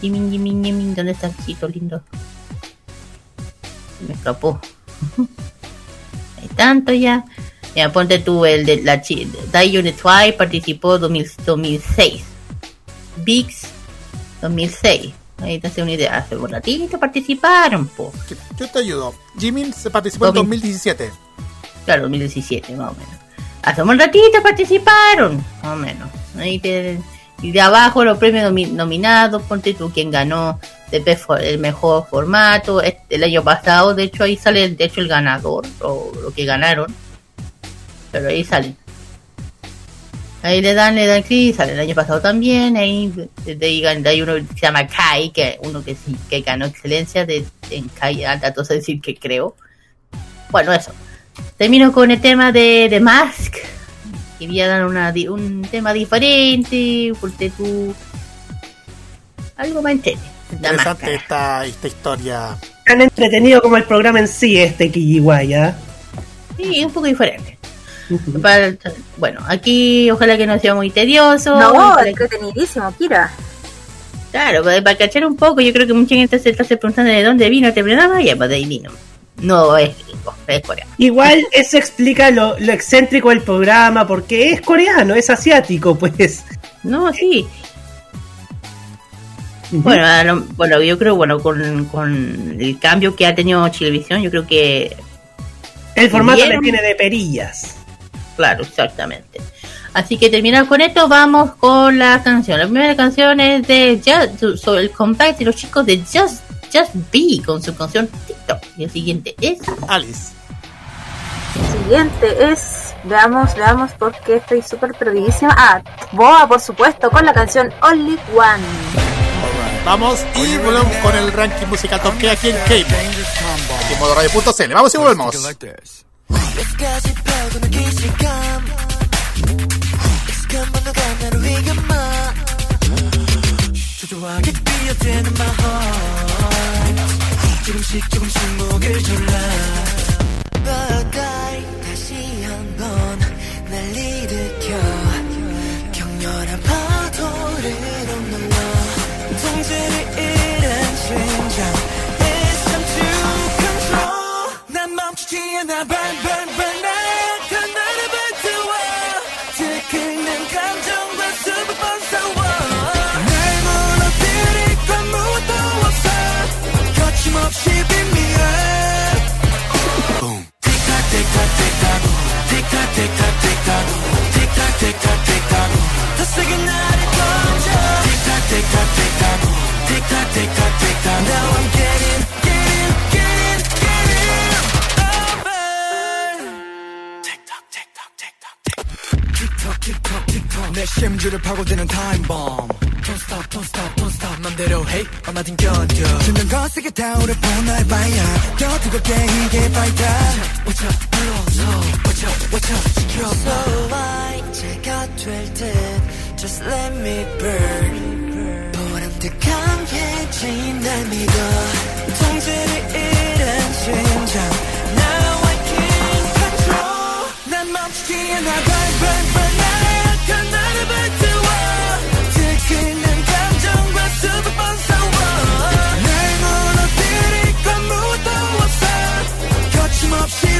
Jimmy, Jimmy, Jimmy, ¿dónde está chico lindo? Me escapó. (laughs) hay tanto ya. Ponte tú el de la Die Unit Twice participó 2006. Biggs 2006. Ahí te hace una idea. Hace un ratito participaron, po. Yo te ayudo. Jimmy se participó en 2017. Claro, 2017, más o menos. Hace un ratito participaron, más o menos. Ahí te, y de abajo los premios nominados, ponte tú quien ganó el mejor formato. Este, el año pasado, de hecho, ahí sale de hecho el ganador, o lo que ganaron. Pero ahí sale. Ahí le dan, le dan clic, sale el año pasado también, ahí de, ahí uno que se llama Kai, que uno que sí, que ganó excelencia de, en Kai, datos decir que creo. Bueno, eso. Termino con el tema de, de Mask. Quería dar una, un tema diferente, porque tú... Algo más entretenido. Interesante esta, esta historia. Tan entretenido como el programa en sí, este Kijiwaya. ¿ah? Sí, un poco diferente bueno, aquí ojalá que no sea muy tedioso. No, entretenidísimo, Kira. Claro, para, cachar un poco, yo creo que mucha gente se está preguntando de dónde vino este programa, y pues de ahí vino. No es es coreano. Igual eso explica lo, excéntrico del programa, porque es coreano, es asiático, pues. No, sí. Bueno, bueno, yo creo, bueno, con, con el cambio que ha tenido Chilevisión, yo creo que... El formato le tiene de perillas. Claro, exactamente. Así que terminado con esto, vamos con la canción. La primera canción es de Just, sobre el comeback de los chicos de Just, Just Be con su canción TikTok. Y el siguiente es Alice. El siguiente es, veamos, veamos porque estoy súper perdidísima. Ah, Boa, por supuesto, con la canción Only One. Vamos y volvemos con el ranking musical toque aquí en K-Pop. Aquí en modo radio.cl. Vamos y volvemos. 끝까지 펴고 기실감 익숙한 번호가 나를 위감아 초조하게 뛰어드는 my heart 조금씩 조금씩 목을 졸라 시키나 반반반한 그날의 반투와 들끓는 감정과 수분 번사워 날 무너뜨릴 건 무엇도 없어 거침없이 빈미야 띵카 띵카 띵카도 띵카 띵카 띵카도 띵카 띵카 띵카도 더 세게 나를 던져 띵카 띵카 띵카도 띵카 띵카 띵카도 Now I'm getting 내 심주를 파고드는 타임bomb Don't stop don't stop don't stop 맘대로 해 얼마든 견뎌 점점 거세게 타오르고 날 봐야 더 뜨겁게 이게 밝다 Watch up 불러서 Watch up watch up 지켜 So I 제가 될듯 Just let me burn 보람듯한 해진 날 믿어 통제를 잃은 심장 Now I can't control 난 멈추지 않아 burn burn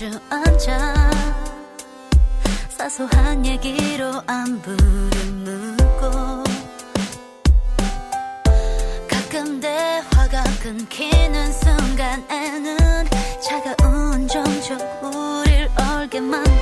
틱탁 틱탁 앉아 사소한 얘기로 안부를 묻고 가끔 대화가 끊기는 순간에는 차가운 정적 우릴 얼게 만들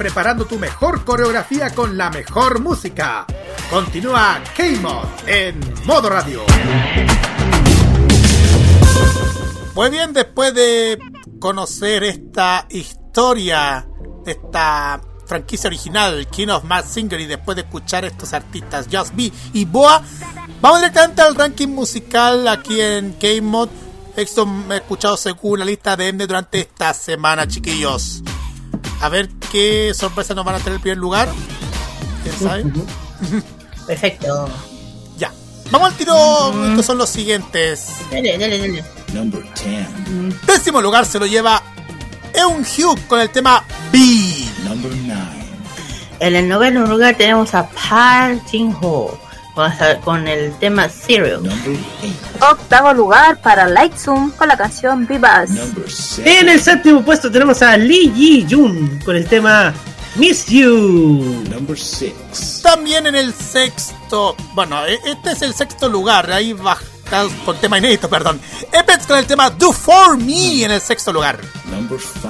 preparando tu mejor coreografía con la mejor música. Continúa K-Mod en modo radio. Muy bien, después de conocer esta historia de esta franquicia original, King of Mad Singer, y después de escuchar estos artistas Just Be y Boa, vamos directamente al ranking musical aquí en K-Mod. Esto me he escuchado según la lista de Mnet durante esta semana, chiquillos. A ver qué sorpresa nos van a tener el primer lugar. ¿Quién sabe? (laughs) Perfecto. ya. Vamos al tiro. Estos son los siguientes. Dale, dale, dale. Number 10. Décimo lugar se lo lleva Eun Hyuk con el tema B. Number 9. En el noveno lugar tenemos a Park Jin Ho con, con el tema Serial. Number 8. Octavo lugar para Light Zoom con la canción Vivas. Number 7. En el séptimo puesto tenemos a Lee Ji Jun con el tema Miss You. Number 6. También en el sexto. Bueno, e- este es el sexto lugar. Ahí baja con tema inédito, perdón. Epets con el tema Do For Me en el sexto lugar. Number 5.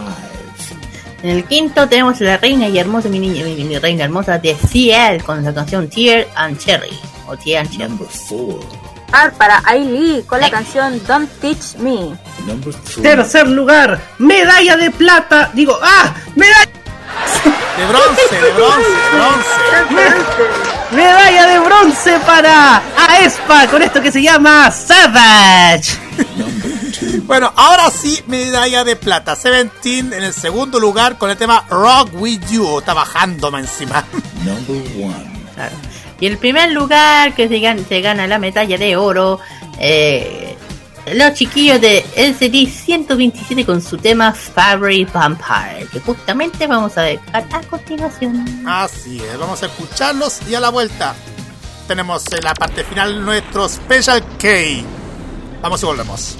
En el quinto tenemos a la reina y hermosa, mi niña, mi, mi reina hermosa de CL con la canción Tear and Cherry. O 4. R para Ailee con la canción Don't Teach Me. Number 3. Tercer lugar, medalla de plata. Digo, ¡ah! ¡Medalla! De bronce, de bronce, de bronce. Medalla de bronce para Aespa con esto que se llama Savage. Number 2. Bueno, ahora sí, medalla de plata. Seventeen en el segundo lugar con el tema Rock With You. Está bajando más encima. Number 1. Claro. Y el primer lugar que se gana, la medalla de oro, eh, los chiquillos de LCD 127 con su tema Favorite Vampire, que justamente vamos a dejar a continuación. Así es, vamos a escucharlos y a la vuelta tenemos en la parte final nuestro Special K. Vamos y volvemos.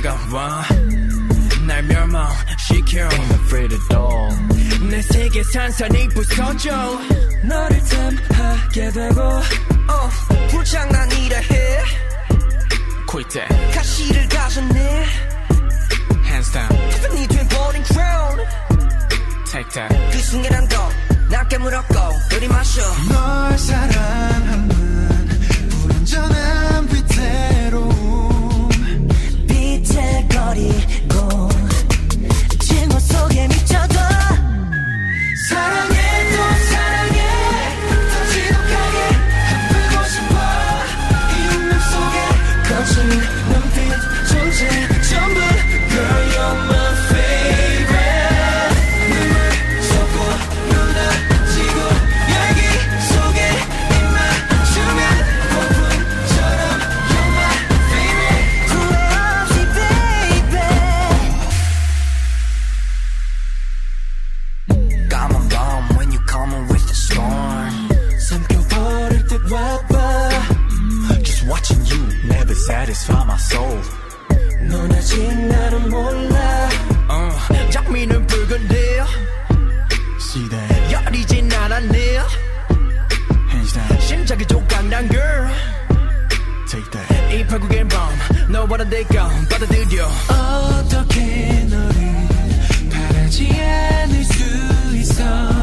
다가와. 날 멸망시켜. Ain't afraid at all 내 세계 산산이 부서져. 너를 탐하게 되고. uh, 불장난이라 해. Quit 가시를 가졌네. Hands down. Tiffany 돼버린 crown. Take that. 그 순간 더나 깨물었고 우리 마셔. 널 사랑하는 불완전한 위태로움 버리고 증오 속에 미쳐도 너보다 내가 받아들여 어떻게 너를 바라지 않을 수 있어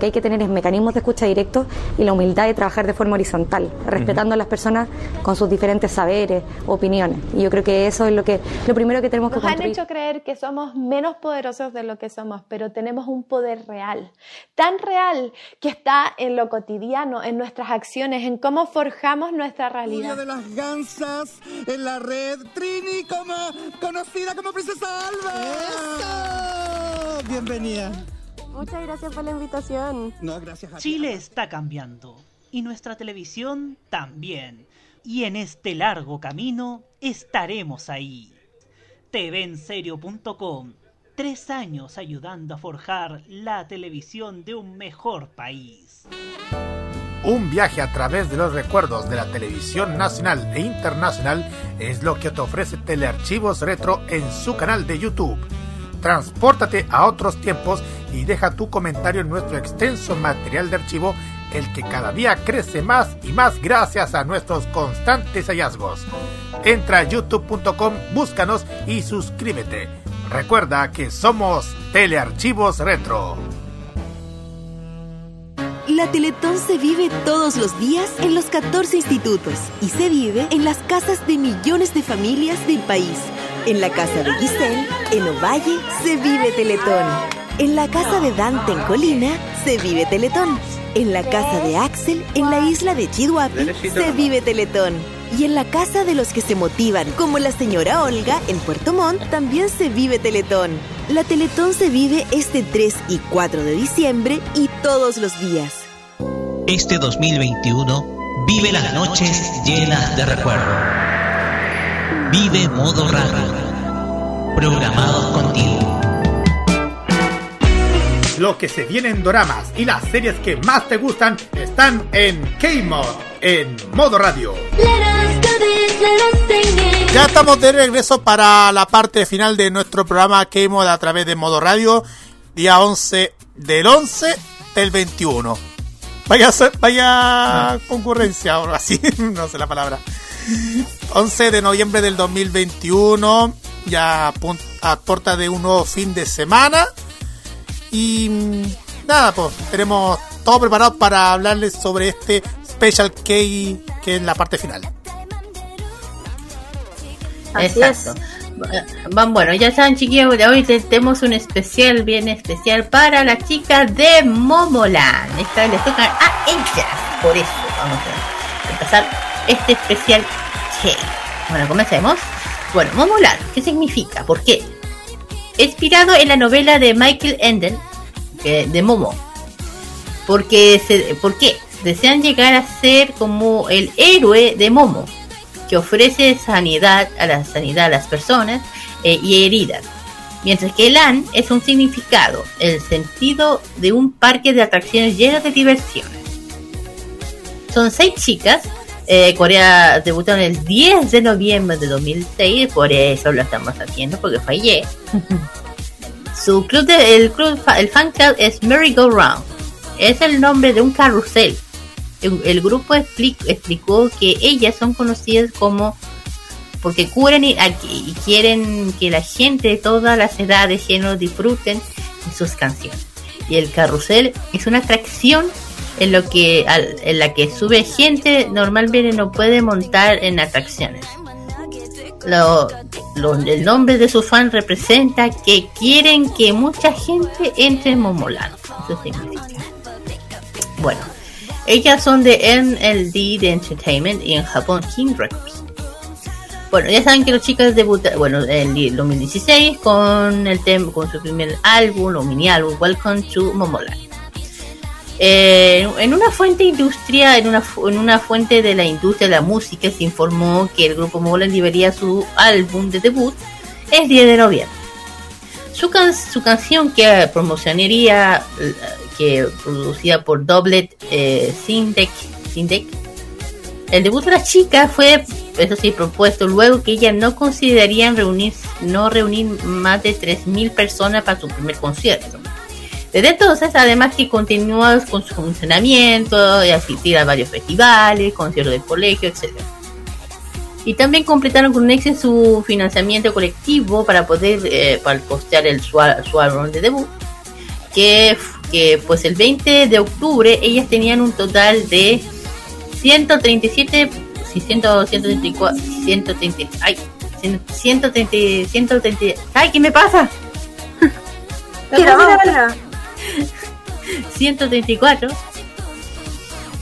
que hay que tener es mecanismos de escucha directos y la humildad de trabajar de forma horizontal, respetando a las personas con sus diferentes saberes, opiniones. Y yo creo que eso es lo que lo primero que tenemos que Nos han construir. hecho creer que somos menos poderosos de lo que somos, pero tenemos un poder real, tan real que está en lo cotidiano, en nuestras acciones, en cómo forjamos nuestra realidad. de las gansas en la red Trini como conocida como Princesa Alba. Bienvenida. Muchas gracias por la invitación. No, gracias a ti. Chile está cambiando y nuestra televisión también. Y en este largo camino estaremos ahí. TVenserio.com Tres años ayudando a forjar la televisión de un mejor país. Un viaje a través de los recuerdos de la televisión nacional e internacional es lo que te ofrece Telearchivos Retro en su canal de YouTube. Transpórtate a otros tiempos y deja tu comentario en nuestro extenso material de archivo, el que cada día crece más y más gracias a nuestros constantes hallazgos. Entra a youtube.com, búscanos y suscríbete. Recuerda que somos Telearchivos Retro. La Teletón se vive todos los días en los 14 institutos y se vive en las casas de millones de familias del país. En la casa de Giselle, en Ovalle, se vive Teletón. En la casa de Dante en Colina, se vive Teletón. En la casa de Axel, en la isla de Chihuahua, se vive Teletón. Y en la casa de los que se motivan, como la señora Olga en Puerto Montt, también se vive Teletón. La Teletón se vive este 3 y 4 de diciembre y todos los días. Este 2021 vive las noches llenas de recuerdo. Vive modo radio. Programados contigo. Los que se vienen doramas y las series que más te gustan están en K-Mod, en modo radio. Ya estamos de regreso para la parte final de nuestro programa K-Mod a través de modo radio, día 11 del 11 del 21. Vaya, vaya concurrencia o algo así, (laughs) no sé la palabra. 11 de noviembre del 2021, ya a puerta de un nuevo fin de semana. Y mm, nada, pues tenemos todo preparado para hablarles sobre este Special K que es la parte final. Así Exacto. Van, bueno, ya saben, chiquillos, de hoy te- tenemos un especial, bien especial para las chicas de Momoland. Esta vez les toca a ellas. Por eso vamos a empezar este especial. Bueno, comencemos. Bueno, Momoland, ¿qué significa? ¿Por qué? Inspirado en la novela de Michael Enden, de Momo. Porque se, ¿Por qué? Desean llegar a ser como el héroe de Momo que ofrece sanidad a la sanidad a las personas eh, y heridas. Mientras que LAN es un significado, el sentido de un parque de atracciones lleno de diversiones. Son seis chicas. Eh, Corea debutaron el 10 de noviembre de 2006, por eso lo estamos haciendo, porque ayer. (laughs) Su club de, el, club, el fan club es Merry Go Round. Es el nombre de un carrusel. El, el grupo expli- explicó que ellas son conocidas como porque curan y, y quieren que la gente de todas las edades, géneros disfruten sus canciones. Y el carrusel es una atracción en lo que al- en la que sube gente normalmente no puede montar en atracciones. Lo- lo- el nombre de su fan representa que quieren que mucha gente entre en Momoland. Eso. Bueno, ellas son de NLD de Entertainment y en Japón King Records. Bueno, ya saben que las chicas debutaron, bueno, en el 2016 con el tema, con su primer álbum o mini álbum, Welcome to Momoland. Eh, en una fuente industria, en una, en una fuente de la industria de la música se informó que el grupo Momoland liberaría su álbum de debut el 10 de noviembre. Su, can- su canción que promocionaría, eh, que producida por Doblet eh, el debut de la chica fue, eso sí, propuesto luego que ellas no considerarían reunir, no reunir más de 3.000 personas para su primer concierto. Desde entonces, además que continúa con su funcionamiento, y asistir a varios festivales, conciertos de colegio, etc. Y también completaron con éxito su financiamiento colectivo para poder eh, para costear el, su, su álbum de debut. Que, que pues el 20 de octubre ellas tenían un total de 137, sí, 100, 134, 130, ay, 130, 130, ay, ¿qué me pasa? (laughs) Tira. (laughs) 134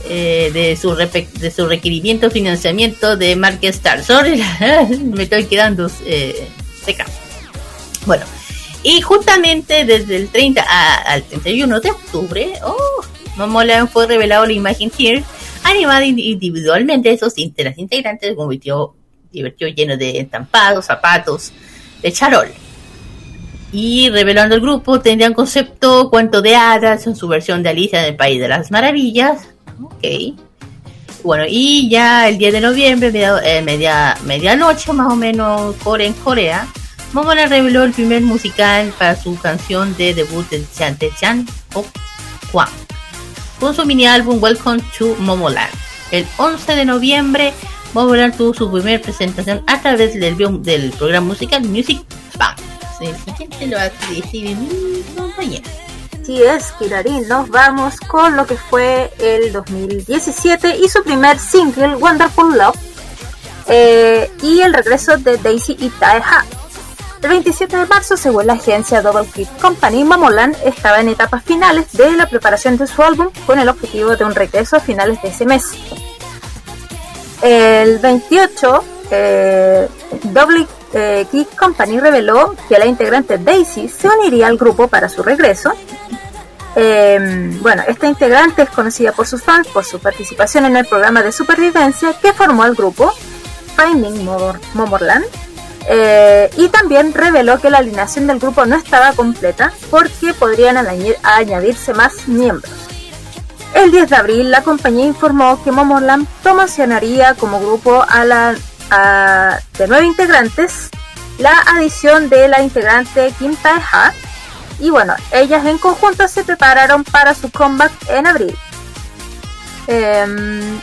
eh, de su de su requerimiento financiamiento de Mark Star. Sorry, (laughs) me estoy quedando eh, seca. Bueno, y justamente desde el 30 a- al 31 de octubre, oh, Momoland fue revelado la imagen Here, animada indi- individualmente. Esos integrantes se convirtió, divirtió lleno de estampados, zapatos, de charol. Y revelando el grupo, tendrían concepto cuento de hadas en su versión de Alicia en el País de las Maravillas. Ok. Bueno, y ya el 10 de noviembre, media, eh, media, medianoche más o menos, Core en Corea, Momoland reveló el primer musical para su canción de debut de Chan de Chan o Kwan, con su mini álbum Welcome to Momoland. El 11 de noviembre, Momoland tuvo su primera presentación a través del, del programa musical Music Bank. El siguiente lo va a decir mi. Así es, Kirarin, nos vamos con lo que fue el 2017 y su primer single, Wonderful Love, eh, y el regreso de Daisy y Taeha. El 27 de marzo, según la agencia Double Click Company, Momoland estaba en etapas finales de la preparación de su álbum con el objetivo de un regreso a finales de ese mes. El 28, eh, Double eh, Company reveló que la integrante Daisy se uniría al grupo para su regreso. Eh, bueno, esta integrante es conocida por sus fans por su participación en el programa de supervivencia que formó el grupo Finding Momor- Momorland. Eh, y también reveló que la alineación del grupo no estaba completa porque podrían añadir- añadirse más miembros. El 10 de abril, la compañía informó que Momorland promocionaría como grupo a la de nueve integrantes la adición de la integrante Kim Tae-ha y bueno, ellas en conjunto se prepararon para su comeback en abril. Em,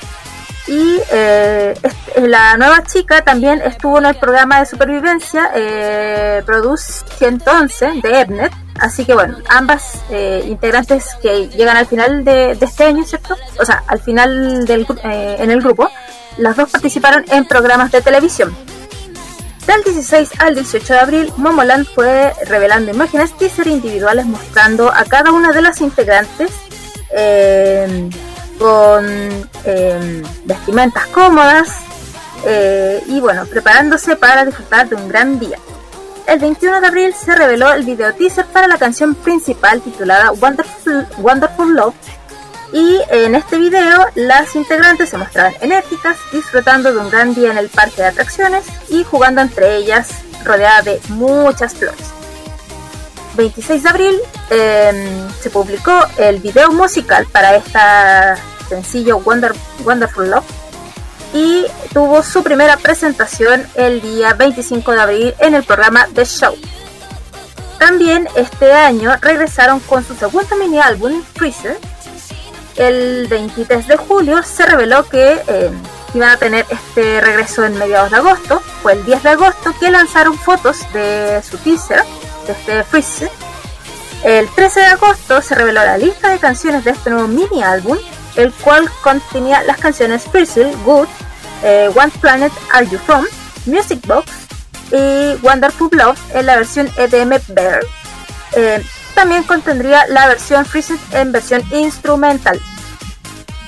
y eh, est- la nueva chica también estuvo en el programa de supervivencia eh, Produce 111 de Ebnet. Así que bueno, ambas eh, integrantes que llegan al final de, este año, ¿cierto? O sea, al final del, eh, en el grupo, las dos participaron en programas de televisión. Del 16 al 18 de abril, Momoland fue revelando imágenes teaser individuales mostrando a cada una de las integrantes eh, con eh, vestimentas cómodas eh, y bueno, preparándose para disfrutar de un gran día. El 21 de abril se reveló el video teaser para la canción principal titulada Wonderful, Wonderful Love y en este video las integrantes se mostraban enérgicas, disfrutando de un gran día en el parque de atracciones y jugando entre ellas rodeada de muchas flores. 26 de abril eh, se publicó el video musical para esta sencillo Wonder, Wonderful Love y tuvo su primera presentación el día 25 de abril en el programa The Show. También este año regresaron con su segundo mini álbum Freezer. El 23 de julio se reveló que eh, iban a tener este regreso en mediados de agosto. Fue el 10 de agosto que lanzaron fotos de su teaser, de este Freezer. El 13 de agosto se reveló la lista de canciones de este nuevo mini álbum, el cual contenía las canciones Freezer, Good, eh, One Planet Are You From, Music Box y Wonderful Love en la versión EDM Bear. Eh, también contendría la versión Freezer en versión instrumental.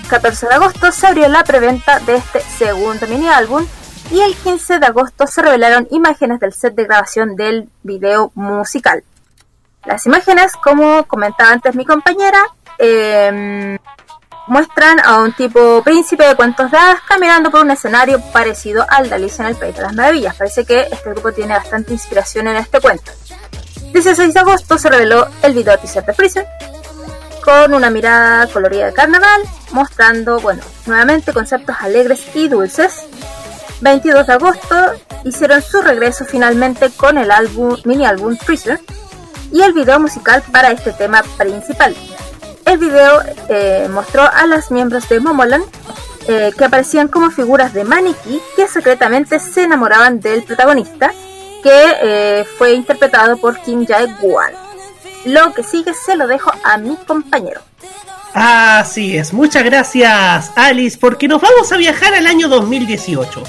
14 de agosto se abrió la preventa de este segundo mini álbum y el 15 de agosto se revelaron imágenes del set de grabación del video musical. Las imágenes, como comentaba antes mi compañera, eh, muestran a un tipo príncipe de cuentos de hadas caminando por un escenario parecido al de Alicia en el País de las Maravillas. Parece que este grupo tiene bastante inspiración en este cuento. 16 de agosto se reveló el video teaser de Freezer con una mirada colorida de carnaval, mostrando, bueno, nuevamente conceptos alegres y dulces. 22 de agosto hicieron su regreso finalmente con el álbum, mini álbum Freezer y el video musical para este tema principal. El video eh, mostró a las miembros de Momoland eh, que aparecían como figuras de maniquí que secretamente se enamoraban del protagonista, que eh, fue interpretado por Kim Jae-won. Lo que sigue se lo dejo a mi compañero. Así es, muchas gracias Alice, porque nos vamos a viajar al año 2018.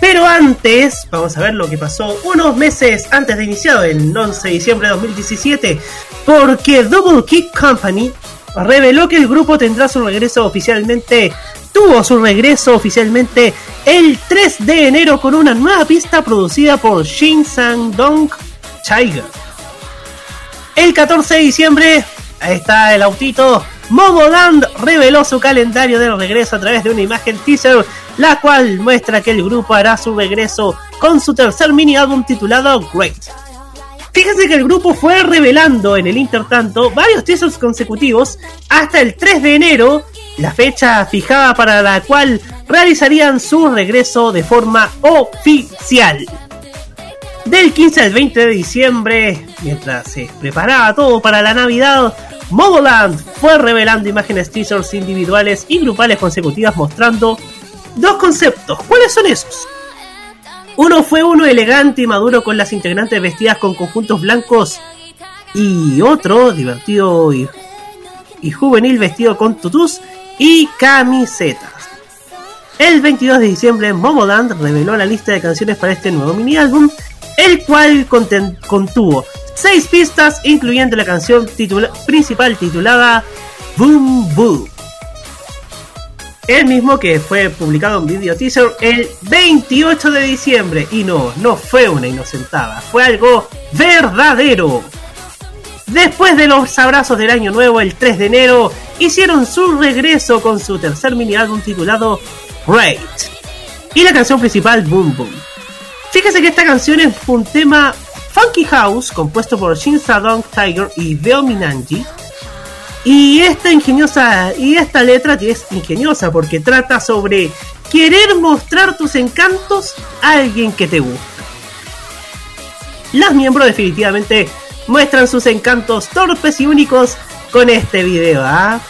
Pero antes, vamos a ver lo que pasó unos meses antes de iniciado, el 11 de diciembre de 2017, porque Double Kick Company reveló que el grupo tendrá su regreso oficialmente, tuvo su regreso oficialmente el 3 de enero con una nueva pista producida por Shin Sang-dong Tiger. El 14 de diciembre, ahí está el autito, Momoland reveló su calendario de regreso a través de una imagen teaser, la cual muestra que el grupo hará su regreso con su tercer mini álbum titulado Great. Fíjense que el grupo fue revelando en el intertanto varios teasers consecutivos hasta el 3 de enero, la fecha fijada para la cual realizarían su regreso de forma oficial. Del 15 al 20 de diciembre, mientras se preparaba todo para la Navidad, Momoland fue revelando imágenes teasers individuales y grupales consecutivas mostrando dos conceptos. ¿Cuáles son esos? Uno fue uno elegante y maduro con las integrantes vestidas con conjuntos blancos y otro divertido y, y juvenil vestido con tutús y camisetas. El 22 de diciembre, Momoland reveló la lista de canciones para este nuevo mini álbum, el cual contuvo seis pistas, incluyendo la canción principal titulada Boom Boom. El mismo que fue publicado en video teaser el 28 de diciembre. Y no, no fue una inocentada, fue algo verdadero. Después de los abrazos del año nuevo, el 3 de enero, hicieron su regreso con su tercer mini álbum titulado Great. Y la canción principal, Boom Boom. Fíjese que esta canción es un tema Funky House compuesto por Shin Sadong Tiger y Veo Minanji. Y esta ingeniosa y esta letra es ingeniosa porque trata sobre querer mostrar tus encantos a alguien que te gusta. Las miembros definitivamente muestran sus encantos torpes y únicos con este video. ¿ah?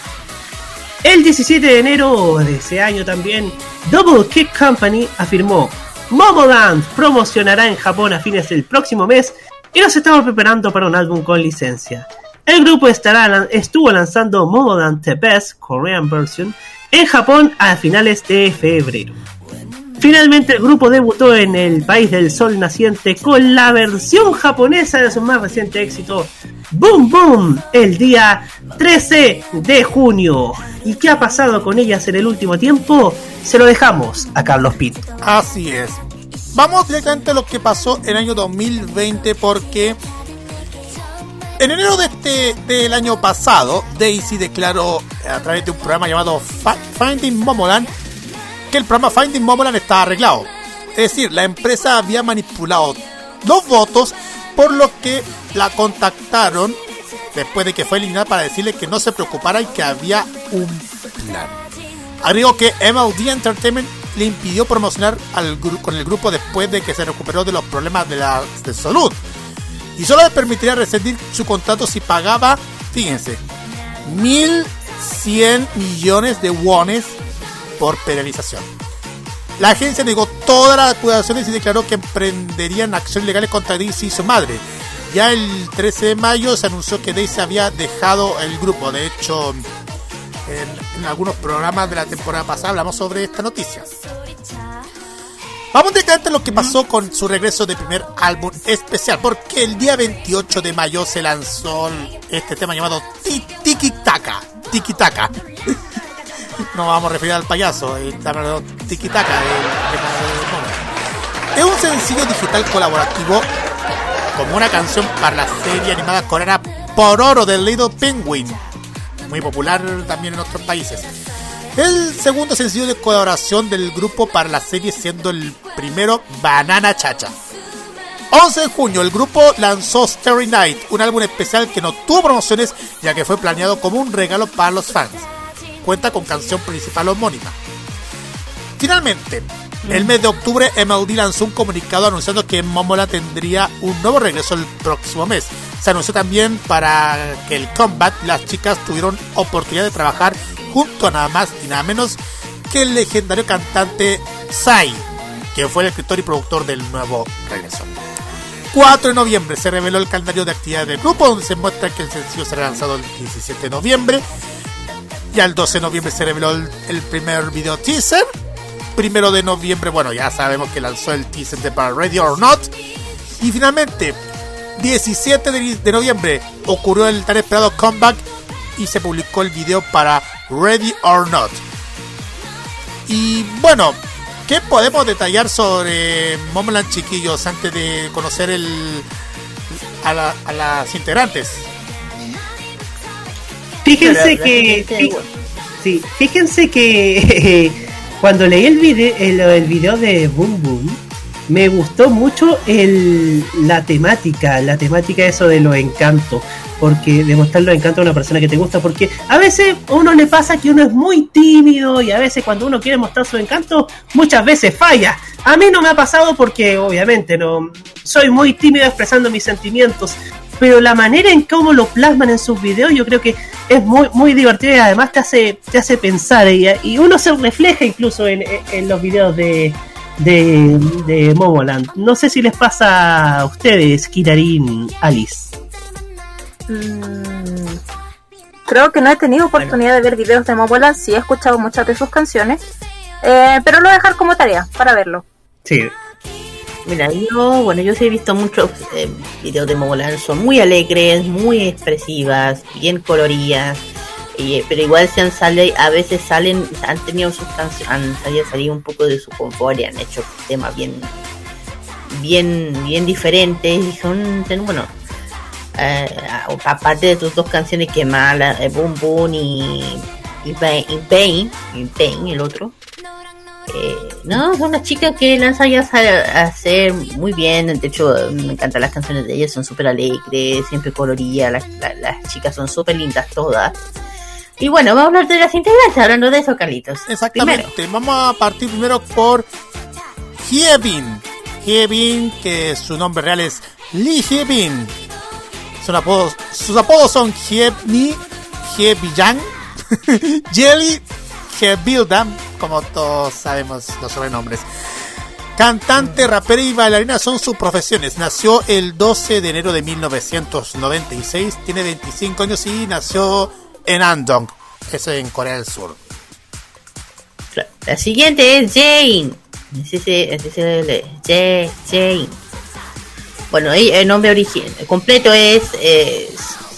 El 17 de enero de ese año también, Double Kick Company afirmó, Momoland promocionará en Japón a fines del próximo mes y nos estamos preparando para un álbum con licencia. El grupo estará, estuvo lanzando Momoland The Best Korean Version en Japón a finales de febrero. Finalmente el grupo debutó en el país del sol naciente con la versión japonesa de su más reciente éxito, Boom Boom, el día 13 de junio. ¿Y qué ha pasado con ellas en el último tiempo? Se lo dejamos a Carlos Pinto. Así es. Vamos directamente a lo que pasó en el año 2020 porque en enero de este del año pasado, Daisy declaró a través de un programa llamado Fi- Finding Momoland que el programa Finding Momoland estaba arreglado. Es decir, la empresa había manipulado los votos, por lo que la contactaron después de que fue eliminada para decirle que no se preocupara y que había un plan. Agregó que MLD Entertainment le impidió promocionar con el grupo después de que se recuperó de los problemas de, la, de salud. Y solo le permitiría rescindir su contrato si pagaba, fíjense, 1.100 millones de wones por penalización. La agencia negó todas las acusaciones y declaró que emprenderían acciones legales contra Daisy y su madre. Ya el 13 de mayo se anunció que Daisy había dejado el grupo. De hecho, en, en algunos programas de la temporada pasada hablamos sobre esta noticia. Vamos directamente a lo que pasó con su regreso de primer álbum especial, porque el día 28 de mayo se lanzó este tema llamado Ti- Tiki Taka. Tiki Taka. No vamos a referir al payaso, eh, estamos hablando de. Es un sencillo digital colaborativo como una canción para la serie animada coreana Pororo de Little Penguin, muy popular también en otros países. El segundo sencillo de colaboración del grupo para la serie siendo el primero Banana Chacha. 11 de junio el grupo lanzó Starry Night, un álbum especial que no tuvo promociones ya que fue planeado como un regalo para los fans. Cuenta con canción principal homónima. Finalmente, el mes de octubre MLD lanzó un comunicado anunciando que Momola tendría un nuevo regreso el próximo mes. Se anunció también para que el comeback las chicas tuvieron oportunidad de trabajar junto a nada más y nada menos que el legendario cantante Psy, que fue el escritor y productor del nuevo regreso. 4 de noviembre se reveló el calendario de actividades del grupo, donde se muestra que el sencillo será lanzado el 17 de noviembre. Y al 12 de noviembre se reveló el, el primer video teaser. Primero de noviembre, bueno, ya sabemos que lanzó el teaser de para Ready or Not. Y finalmente, 17 de, de noviembre ocurrió el tan esperado comeback y se publicó el video para Ready or Not. Y bueno, ¿qué podemos detallar sobre Momoland Chiquillos antes de conocer el, a, la- a las integrantes? Fíjense que. Sí, fíjense que cuando leí el video, el, el video de Boom Boom, me gustó mucho el, la temática, la temática eso de los encantos. Porque demostrar los encantos a una persona que te gusta, porque a veces a uno le pasa que uno es muy tímido y a veces cuando uno quiere mostrar su encanto, muchas veces falla. A mí no me ha pasado porque obviamente no soy muy tímido expresando mis sentimientos, pero la manera en cómo lo plasman en sus videos yo creo que es muy muy divertido y además te hace te hace pensar y, y uno se refleja incluso en, en los videos de de, de Momoland. No sé si les pasa a ustedes, Kirarin, Alice. Mm, creo que no he tenido oportunidad de ver videos de Momoland, sí he escuchado muchas de sus canciones, eh, pero lo voy a dejar como tarea para verlo. Sí. Mira, yo, bueno, yo sí he visto muchos eh, videos de Momoland, son muy alegres, muy expresivas, bien coloridas, y, pero igual se han salido, a veces salen, han tenido sus canciones, han salido, un poco de su confort y han hecho temas bien, bien, bien diferentes y son, bueno, eh, aparte de sus dos canciones que eh, Boom Boom y, y Bane, y Bane, el otro. Eh, no, son las chicas que las hayas a hacer muy bien. De hecho, me encantan las canciones de ellas, son súper alegres, siempre coloridas. Las, la- las chicas son súper lindas todas. Y bueno, vamos a hablar de las integrantes, hablando de eso, Carlitos. Exactamente. Vamos a partir primero por Hyebin. Hyebin, que su nombre real es Lee Hyebin. Sus apodos, sus apodos son Hyebni, Hyebiyang, (laughs) Jelly, Hyebildam, como todos sabemos los sobrenombres. Cantante, rapera y bailarina son sus profesiones. Nació el 12 de enero de 1996, tiene 25 años y nació en Andong, eso en Corea del Sur. La siguiente es Jane. Se lee. Ja- Jane. Bueno, el nombre original completo es eh,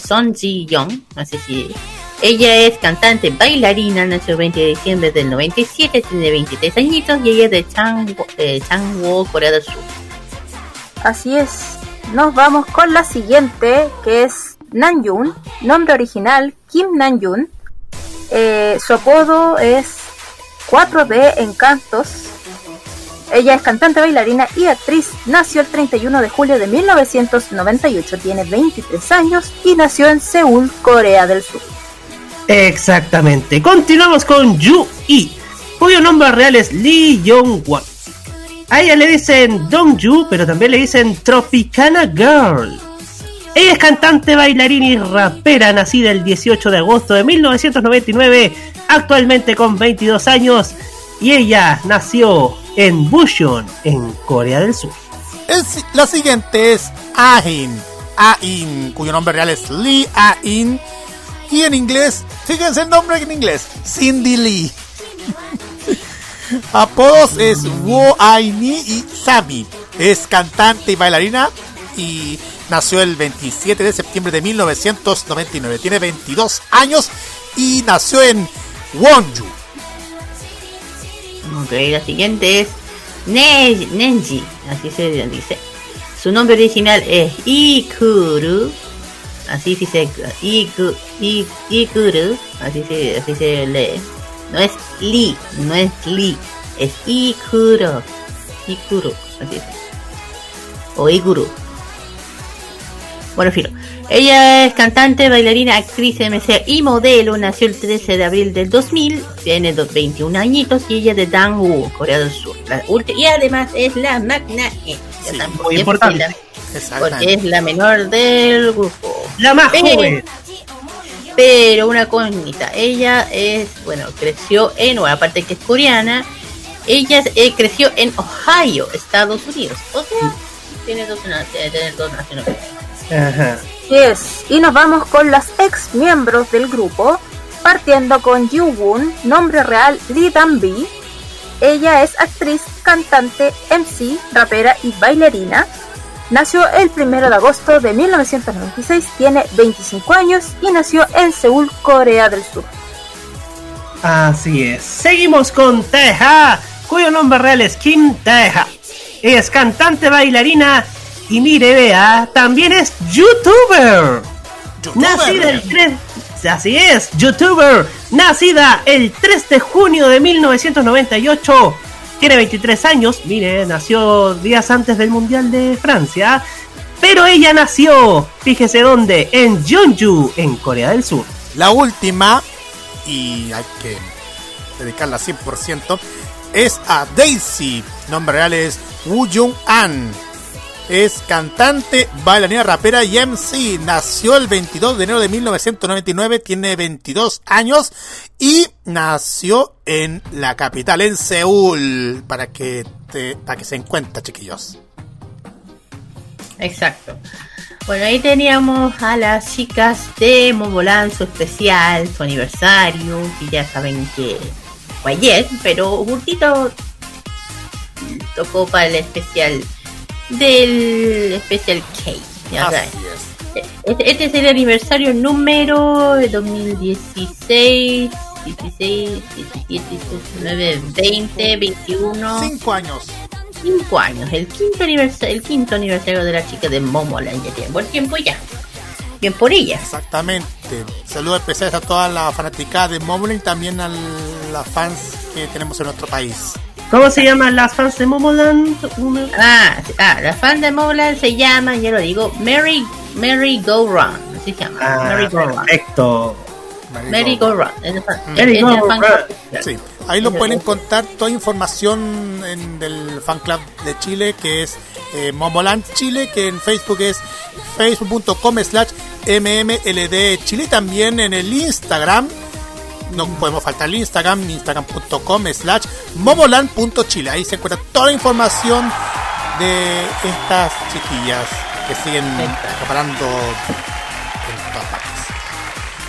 Son Ji Young. Así que ella es cantante, bailarina, nació el 20 de diciembre del 97, tiene 23 añitos y ella es de Changwo, eh, Corea del Sur. Así es. Nos vamos con la siguiente, que es Namjoon. Nombre original, Kim Namjoon. Eh, su apodo es 4D Encantos. Ella es cantante, bailarina y actriz. Nació el 31 de julio de 1998. Tiene 23 años y nació en Seúl, Corea del Sur. Exactamente. Continuamos con Yu I, cuyo nombre real es Lee Young Won. A ella le dicen Dongju, pero también le dicen Tropicana Girl. Ella es cantante, bailarina y rapera, nacida el 18 de agosto de 1999, actualmente con 22 años, y ella nació en Bucheon, en Corea del Sur. La siguiente es Ahin. Ahin, cuyo nombre real es Lee Ahin. Y en inglés, fíjense el nombre en inglés, Cindy Lee. (laughs) Apodos es Wo Aini y Sami. Es cantante y bailarina y nació el 27 de septiembre de 1999. Tiene 22 años y nació en Wonju. Ok, la siguiente es Ne- Nenji, así se dice. Su nombre original es Ikuru, así se dice Iku, I- Ikuru, así se, así se lee. No es Li, no es Li, es Ikuro, Ikuru, así es. O Ikuru. Bueno, filo. Ella es cantante, bailarina, actriz MC y modelo. Nació el 13 de abril del 2000. Tiene dos- 21 añiñitos y ella es de Dangwoo, Corea del Sur. La y además es la magna E. Por muy importante. porque la- Porque es la menor del grupo. La más Pero- joven. Pero una coñita. Ella es, bueno, creció en, bueno, aparte que es coreana, ella eh, creció en Ohio, Estados Unidos. O sea, tiene dos, tiene dos nacionalidades. Ajá. Yes, y nos vamos con las ex miembros del grupo, partiendo con Yu Woon, nombre real Lee Dan Bi. Ella es actriz, cantante, MC, rapera y bailarina. Nació el 1 de agosto de 1996, tiene 25 años y nació en Seúl, Corea del Sur. Así es. Seguimos con Taeha, cuyo nombre real es Kim Taeha. Es cantante, bailarina y mire, vea, también es youtuber. Nacida el 3... Así es, youtuber. Nacida el 3 de junio de 1998. Tiene 23 años. Mire, nació días antes del Mundial de Francia. Pero ella nació, fíjese dónde, en Jeonju, en Corea del Sur. La última, y hay que dedicarla 100%, es a Daisy. Nombre real es Woo Jung An. Es cantante, bailarina, rapera y MC. Nació el 22 de enero de 1999, tiene 22 años y nació en la capital, en Seúl, para que, te- para que se encuentre, chiquillos. Exacto. Bueno, ahí teníamos a las chicas de Momolan, su especial, su aniversario, que ya saben que fue ayer, pero juntito tocó para el especial del especial K. Ya saben. Este, este es el aniversario número de 2016, 16, 17, 19, 20, 21. Cinco años. 5 años, el quinto aniversario, el quinto aniversario de la chica de Momoland, ya tiene buen tiempo ya. Bien por ella. Exactamente. Saludos especiales a toda la fanaticada de Momoland y también a las fans que tenemos en nuestro país. ¿Cómo se llaman las fans de Momoland? Una- Ah, ah, las fans de Momoland se llaman, ya lo digo, Mary, Mary Go Run, así se llama. Ah, Mary Go Run. perfecto. Mary Go Run. es de fan- Mary Go club. Sí, ahí lo pueden encontrar toda información en del fan club de Chile que es eh, Momoland Chile, que en Facebook es facebook.com slash mmld Chile también en el Instagram. No podemos faltar el Instagram, instagram.com slash momoland.chile. Ahí se encuentra toda la información de estas chiquillas que siguen preparando en todas partes.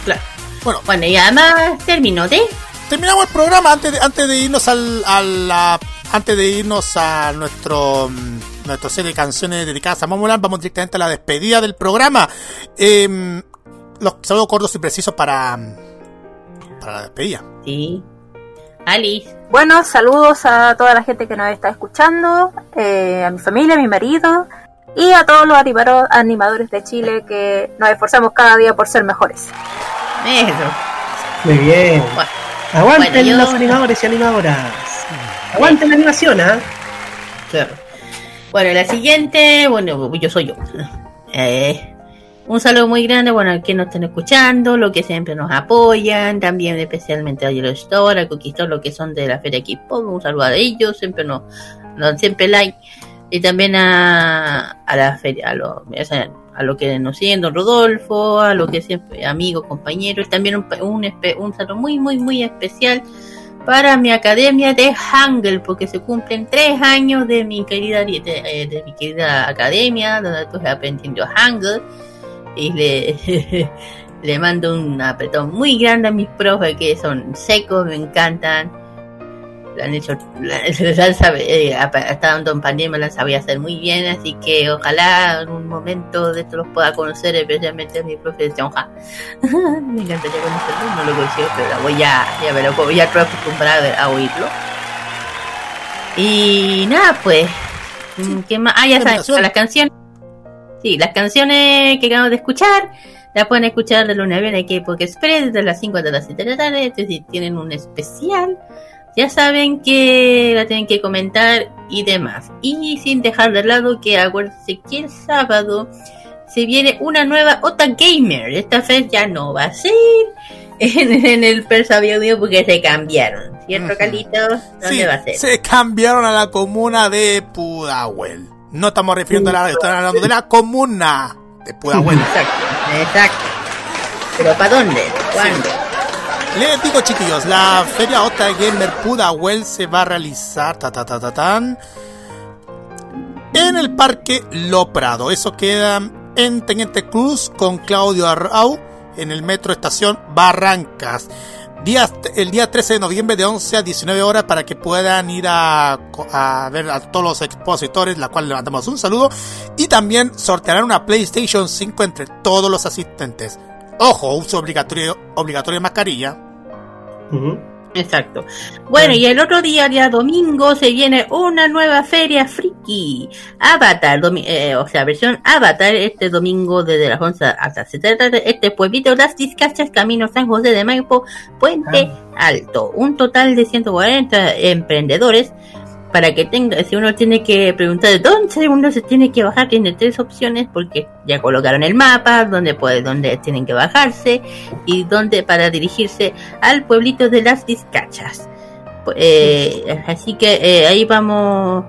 Claro. Bueno, bueno, y además terminó de. Terminamos el programa antes de, antes de irnos al, a la antes de irnos a nuestro mm, nuestro serie de canciones dedicadas a Momoland, vamos directamente a la despedida del programa. Em, los saludos cortos y precisos para para la despedida. Sí. Alice. Bueno, saludos a toda la gente que nos está escuchando, eh, a mi familia, a mi marido y a todos los animadores de Chile que nos esforzamos cada día por ser mejores. Eso. Muy bien. Aguanten bueno, yo- los animadores y animadoras. Aguanten la animación, ¿ah? Claro. Bueno, la siguiente, bueno, yo soy yo. Eh, un saludo muy grande, bueno, a quienes nos están escuchando, los que siempre nos apoyan, también especialmente a Yellow Store, a Conquistar, lo que son de la Feria K-Pop, un saludo a ellos, siempre nos, nos siempre like, y también a, a la feria, a lo, o sea, a lo que nos siguen, don Rodolfo, a lo que siempre, amigos, compañeros, también un, un saludo muy, muy, muy especial para mi academia de Hangul, porque se cumplen tres años de mi querida de, eh, de mi querida academia, donde estoy aprendiendo Hangul. Y le, (laughs) le mando un apretón muy grande a mis profes que son secos, me encantan. Lo han hecho, la, (laughs) la sabe, eh, en pandemia la sabía hacer muy bien, así que ojalá en un momento de esto los pueda conocer, especialmente a mi profe de Sionja. (laughs) me encantaría conocerlo, no lo consigo, pero la voy a, ya me lo voy a acostumbrar a, a oírlo. Y nada, pues, ¿qué más? Ah, ya saben, las canciones. Sí, las canciones que acabamos de escuchar las pueden escuchar de lunes a viernes aquí en Poké Express desde las 5 hasta las 7 de la tarde. Es decir, tienen un especial. Ya saben que la tienen que comentar y demás. Y sin dejar de lado que acuérdense que el sábado se viene una nueva Ota Gamer. Esta vez ya no va a ser (laughs) en, en el Persa Bio porque se cambiaron. ¿Cierto, Carlitos? ¿Dónde Sí, va a ser? se cambiaron a la comuna de Pudahuel. No estamos refiriendo a la radio, estamos hablando de la comuna de Pudahuel. Exacto, exacto. ¿Pero para dónde? ¿Cuándo? Les digo chiquillos, la feria Ota Gamer Pudahuel se va a realizar ta, ta, ta, ta, tan, en el Parque Lo Prado. Eso queda en Teniente Cruz con Claudio Arrau en el metro estación Barrancas. El día 13 de noviembre de 11 a 19 horas para que puedan ir a, ver a todos los expositores, la cual le mandamos un saludo. Y también sortearán una PlayStation 5 entre todos los asistentes. Ojo, uso obligatorio, obligatorio de mascarilla. Exacto. Bueno, y el otro día, día domingo, se viene una nueva feria friki. Avatar, eh, o sea, versión Avatar, este domingo desde las 11 hasta las 7 de la tarde. Este pueblito, Las Discachas, Camino San José de Maipo, Puente Alto. Un total de 140 emprendedores. Para que tenga, si uno tiene que preguntar dónde uno se tiene que bajar, tiene tres opciones, porque ya colocaron el mapa, donde puede, donde tienen que bajarse, y donde para dirigirse al pueblito de las Vizcachas. Pu- eh, así que eh, ahí vamos.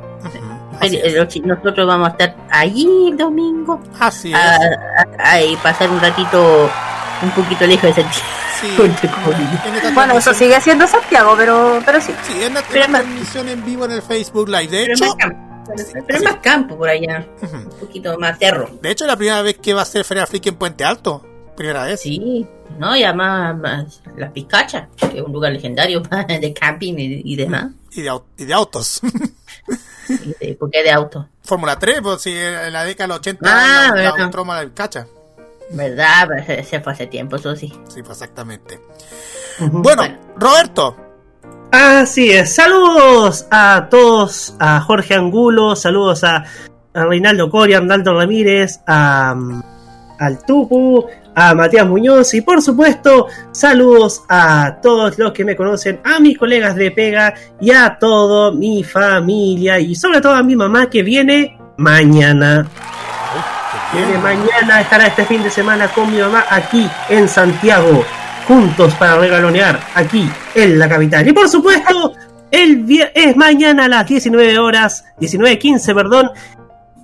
eh, nosotros vamos a estar allí el domingo. Así a, a- a- y pasar un ratito un poquito lejos de Santiago. (laughs) Bueno, eso sigue siendo Santiago, pero, pero sí. Sí, en la, en la transmisión en vivo en el Facebook Live. De hecho, Pero es más campo por allá. Un poquito más cerro. De hecho, es la primera vez que va a ser Feria Friki en Puente Alto. Primera vez. Sí, no, y además más las Pizcachas, que es un lugar legendario (laughs) de camping y, y demás. Y de, y de autos. Y de- ¿Por qué de auto? Fórmula 3, pues si en la década de los 80 Ah, la, la verdad. Autódromo de Cacha. ¿Verdad? Pero se, se fue hace tiempo, eso sí. Sí, pues exactamente. Bueno, Roberto. Así es, saludos a todos, a Jorge Angulo, saludos a, a Reinaldo Coria, a Arnaldo Ramírez, a, mm, al Tupu, a Matías Muñoz y por supuesto saludos a todos los que me conocen, a mis colegas de Pega y a toda mi familia y sobre todo a mi mamá que viene mañana. Viene mañana, estará este fin de semana con mi mamá aquí en Santiago, juntos para regalonear aquí en la capital. Y por supuesto, el es mañana a las 19 horas, 19.15, perdón.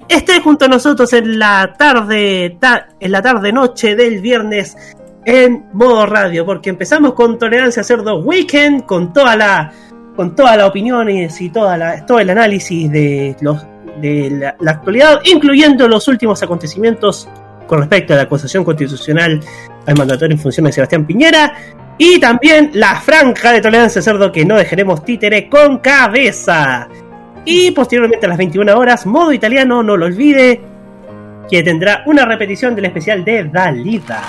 Esté junto a nosotros en la tarde, ta- en la tarde noche del viernes en modo radio, porque empezamos con Tolerancia Cerdo Weekend, con toda la, con todas las opiniones y toda la, todo el análisis de los de la, actualidad, incluyendo los últimos acontecimientos con respecto a la acusación constitucional al mandatorio en función de Sebastián Piñera. Y también la franja de tolerancia cerdo que no dejaremos títere con cabeza. Y posteriormente a las 21 horas, modo italiano, no lo olvide, que tendrá una repetición del especial de Dalida.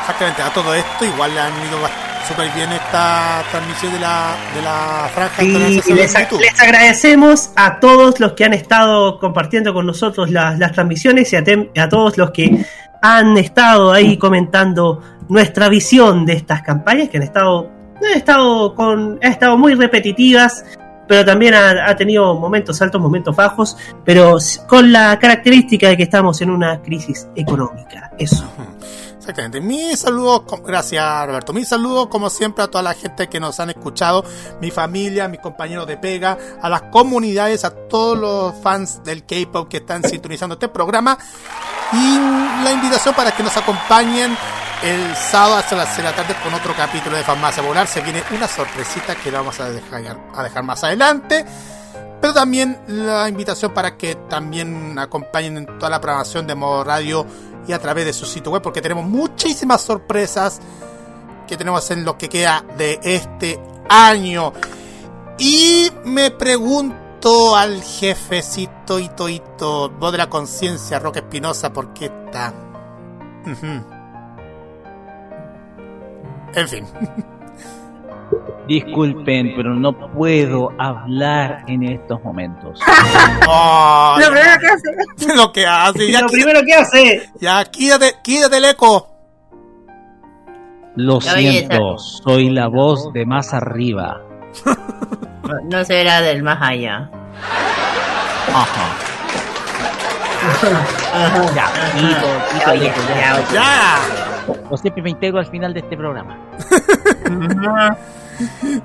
Exactamente, a todo esto igual le han ido ba- súper bien esta transmisión de la, de la franja Y cero les, agradecemos a todos los que han estado compartiendo con nosotros las, las transmisiones y a, a todos los que han estado ahí comentando nuestra visión de estas campañas que han estado, han estado, con, han estado muy repetitivas, pero también ha, ha tenido momentos altos, momentos bajos, pero con la característica de que estamos en una crisis económica. Eso. Exactamente. Mi saludo, com- gracias Roberto. Mi saludo, como siempre, a toda la gente que nos han escuchado, mi familia, mis compañeros de pega, a las comunidades, a todos los fans del K-pop que están (laughs) sintonizando este programa. Y la invitación para que nos acompañen el sábado hasta las 6 de la tarde con otro capítulo de Farmacia Volar. Se viene una sorpresita que la vamos a dejar, a dejar más adelante. Pero también la invitación para que también acompañen en toda la programación de modo radio y a través de su sitio web, porque tenemos muchísimas sorpresas que tenemos en lo que queda de este año. Y me pregunto al jefecito Ito Ito, voz de la conciencia, Roque Espinosa, ¿por qué está? (laughs) En fin. (laughs) Disculpen, pero no puedo hablar en estos momentos. (laughs) Oh, Lo primero que hace. (laughs) lo que hace. Ya Lo quí- primero que hace. Ya, quítate, quítate el eco. Lo La belleza. siento, soy la voz de más arriba. (laughs) No, no será del más allá. Ajá. Ya, quito, quito el eco, ya. Ya. O siempre me integro al final de este programa. (laughs)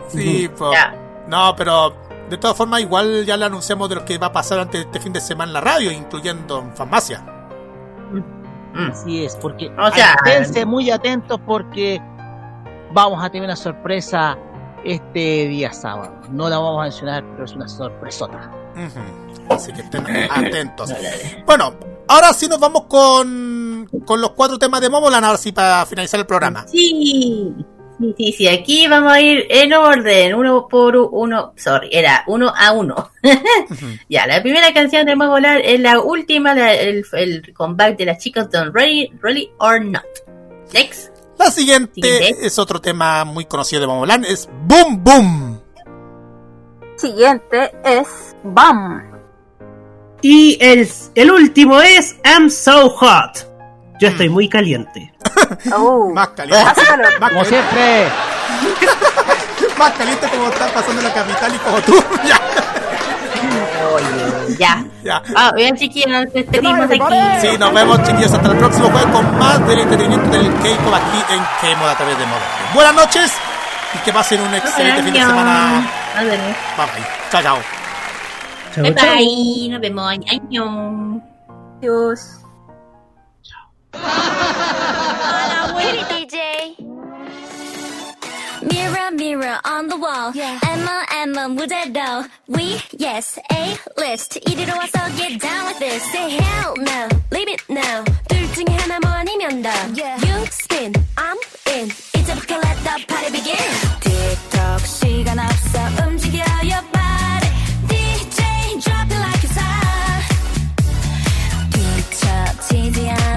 Sí, pues. No, pero de todas formas, igual ya le anunciamos de lo que va a pasar antes de este fin de semana en la radio, incluyendo en farmacia. Así es, porque O sea- esténse muy atentos porque vamos a tener una sorpresa este día sábado. No la vamos a mencionar, pero es una sorpresota. Así que estén atentos. Bueno, ahora sí nos vamos con, con los cuatro temas de Momoland, ahora sí para finalizar el programa. Sí, sí, sí, sí, aquí vamos a ir en orden, uno por uno, sorry, era uno a uno. (laughs) ya, la primera canción de Volar es la última, la- el, el comeback de las chicas de Ready, Ready or Not. Next. La siguiente Siguiente. es otro tema muy conocido de Momoland, es Boom Boom. Siguiente es BAM. Y el, el último es I'm So Hot. Yo estoy muy caliente. (laughs) Oh, (laughs) Más caliente. Más Como caliente, siempre, (laughs) más caliente como está pasando en la capital y como tú. ya, Oye, ya. ya. Ah, bien chiquillos, nos despedimos aquí. Sí, nos vemos chiquillos hasta el próximo jueves con más del entretenimiento del K-Pop aquí en K-Mod a través de Modo. Buenas noches y que pasen un excelente fin de Adiós. semana. Adiós. Bye bye. Chao, chao. Ciao, bye ciao. bye, nos vemos. Año. Adiós. DJ. Mirror, mirror on the wall. Yeah. Emma, Emma, 무대도. We, yes, A list. 이리로 so get down with this. Say hell no, leave it now. 둘 중에 하나 더. Yeah. You spin, I'm in. It's a let the party begin. 틱톡 시간 앞서 움직여요. easy.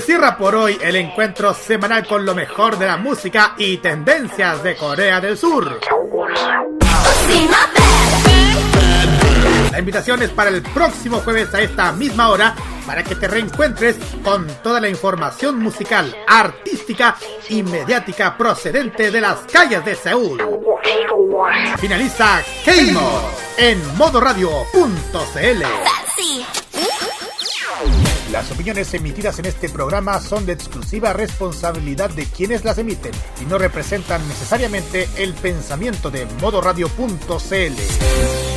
Cierra por hoy el encuentro semanal con lo mejor de la música y tendencias de Corea del Sur. La invitación es para el próximo jueves a esta misma hora para que te reencuentres con toda la información musical, artística y mediática procedente de las calles de Seúl. Finaliza Keimo en modoradio.cl. Las opiniones emitidas en este programa son de exclusiva responsabilidad de quienes las emiten y no representan necesariamente el pensamiento de modoradio.cl.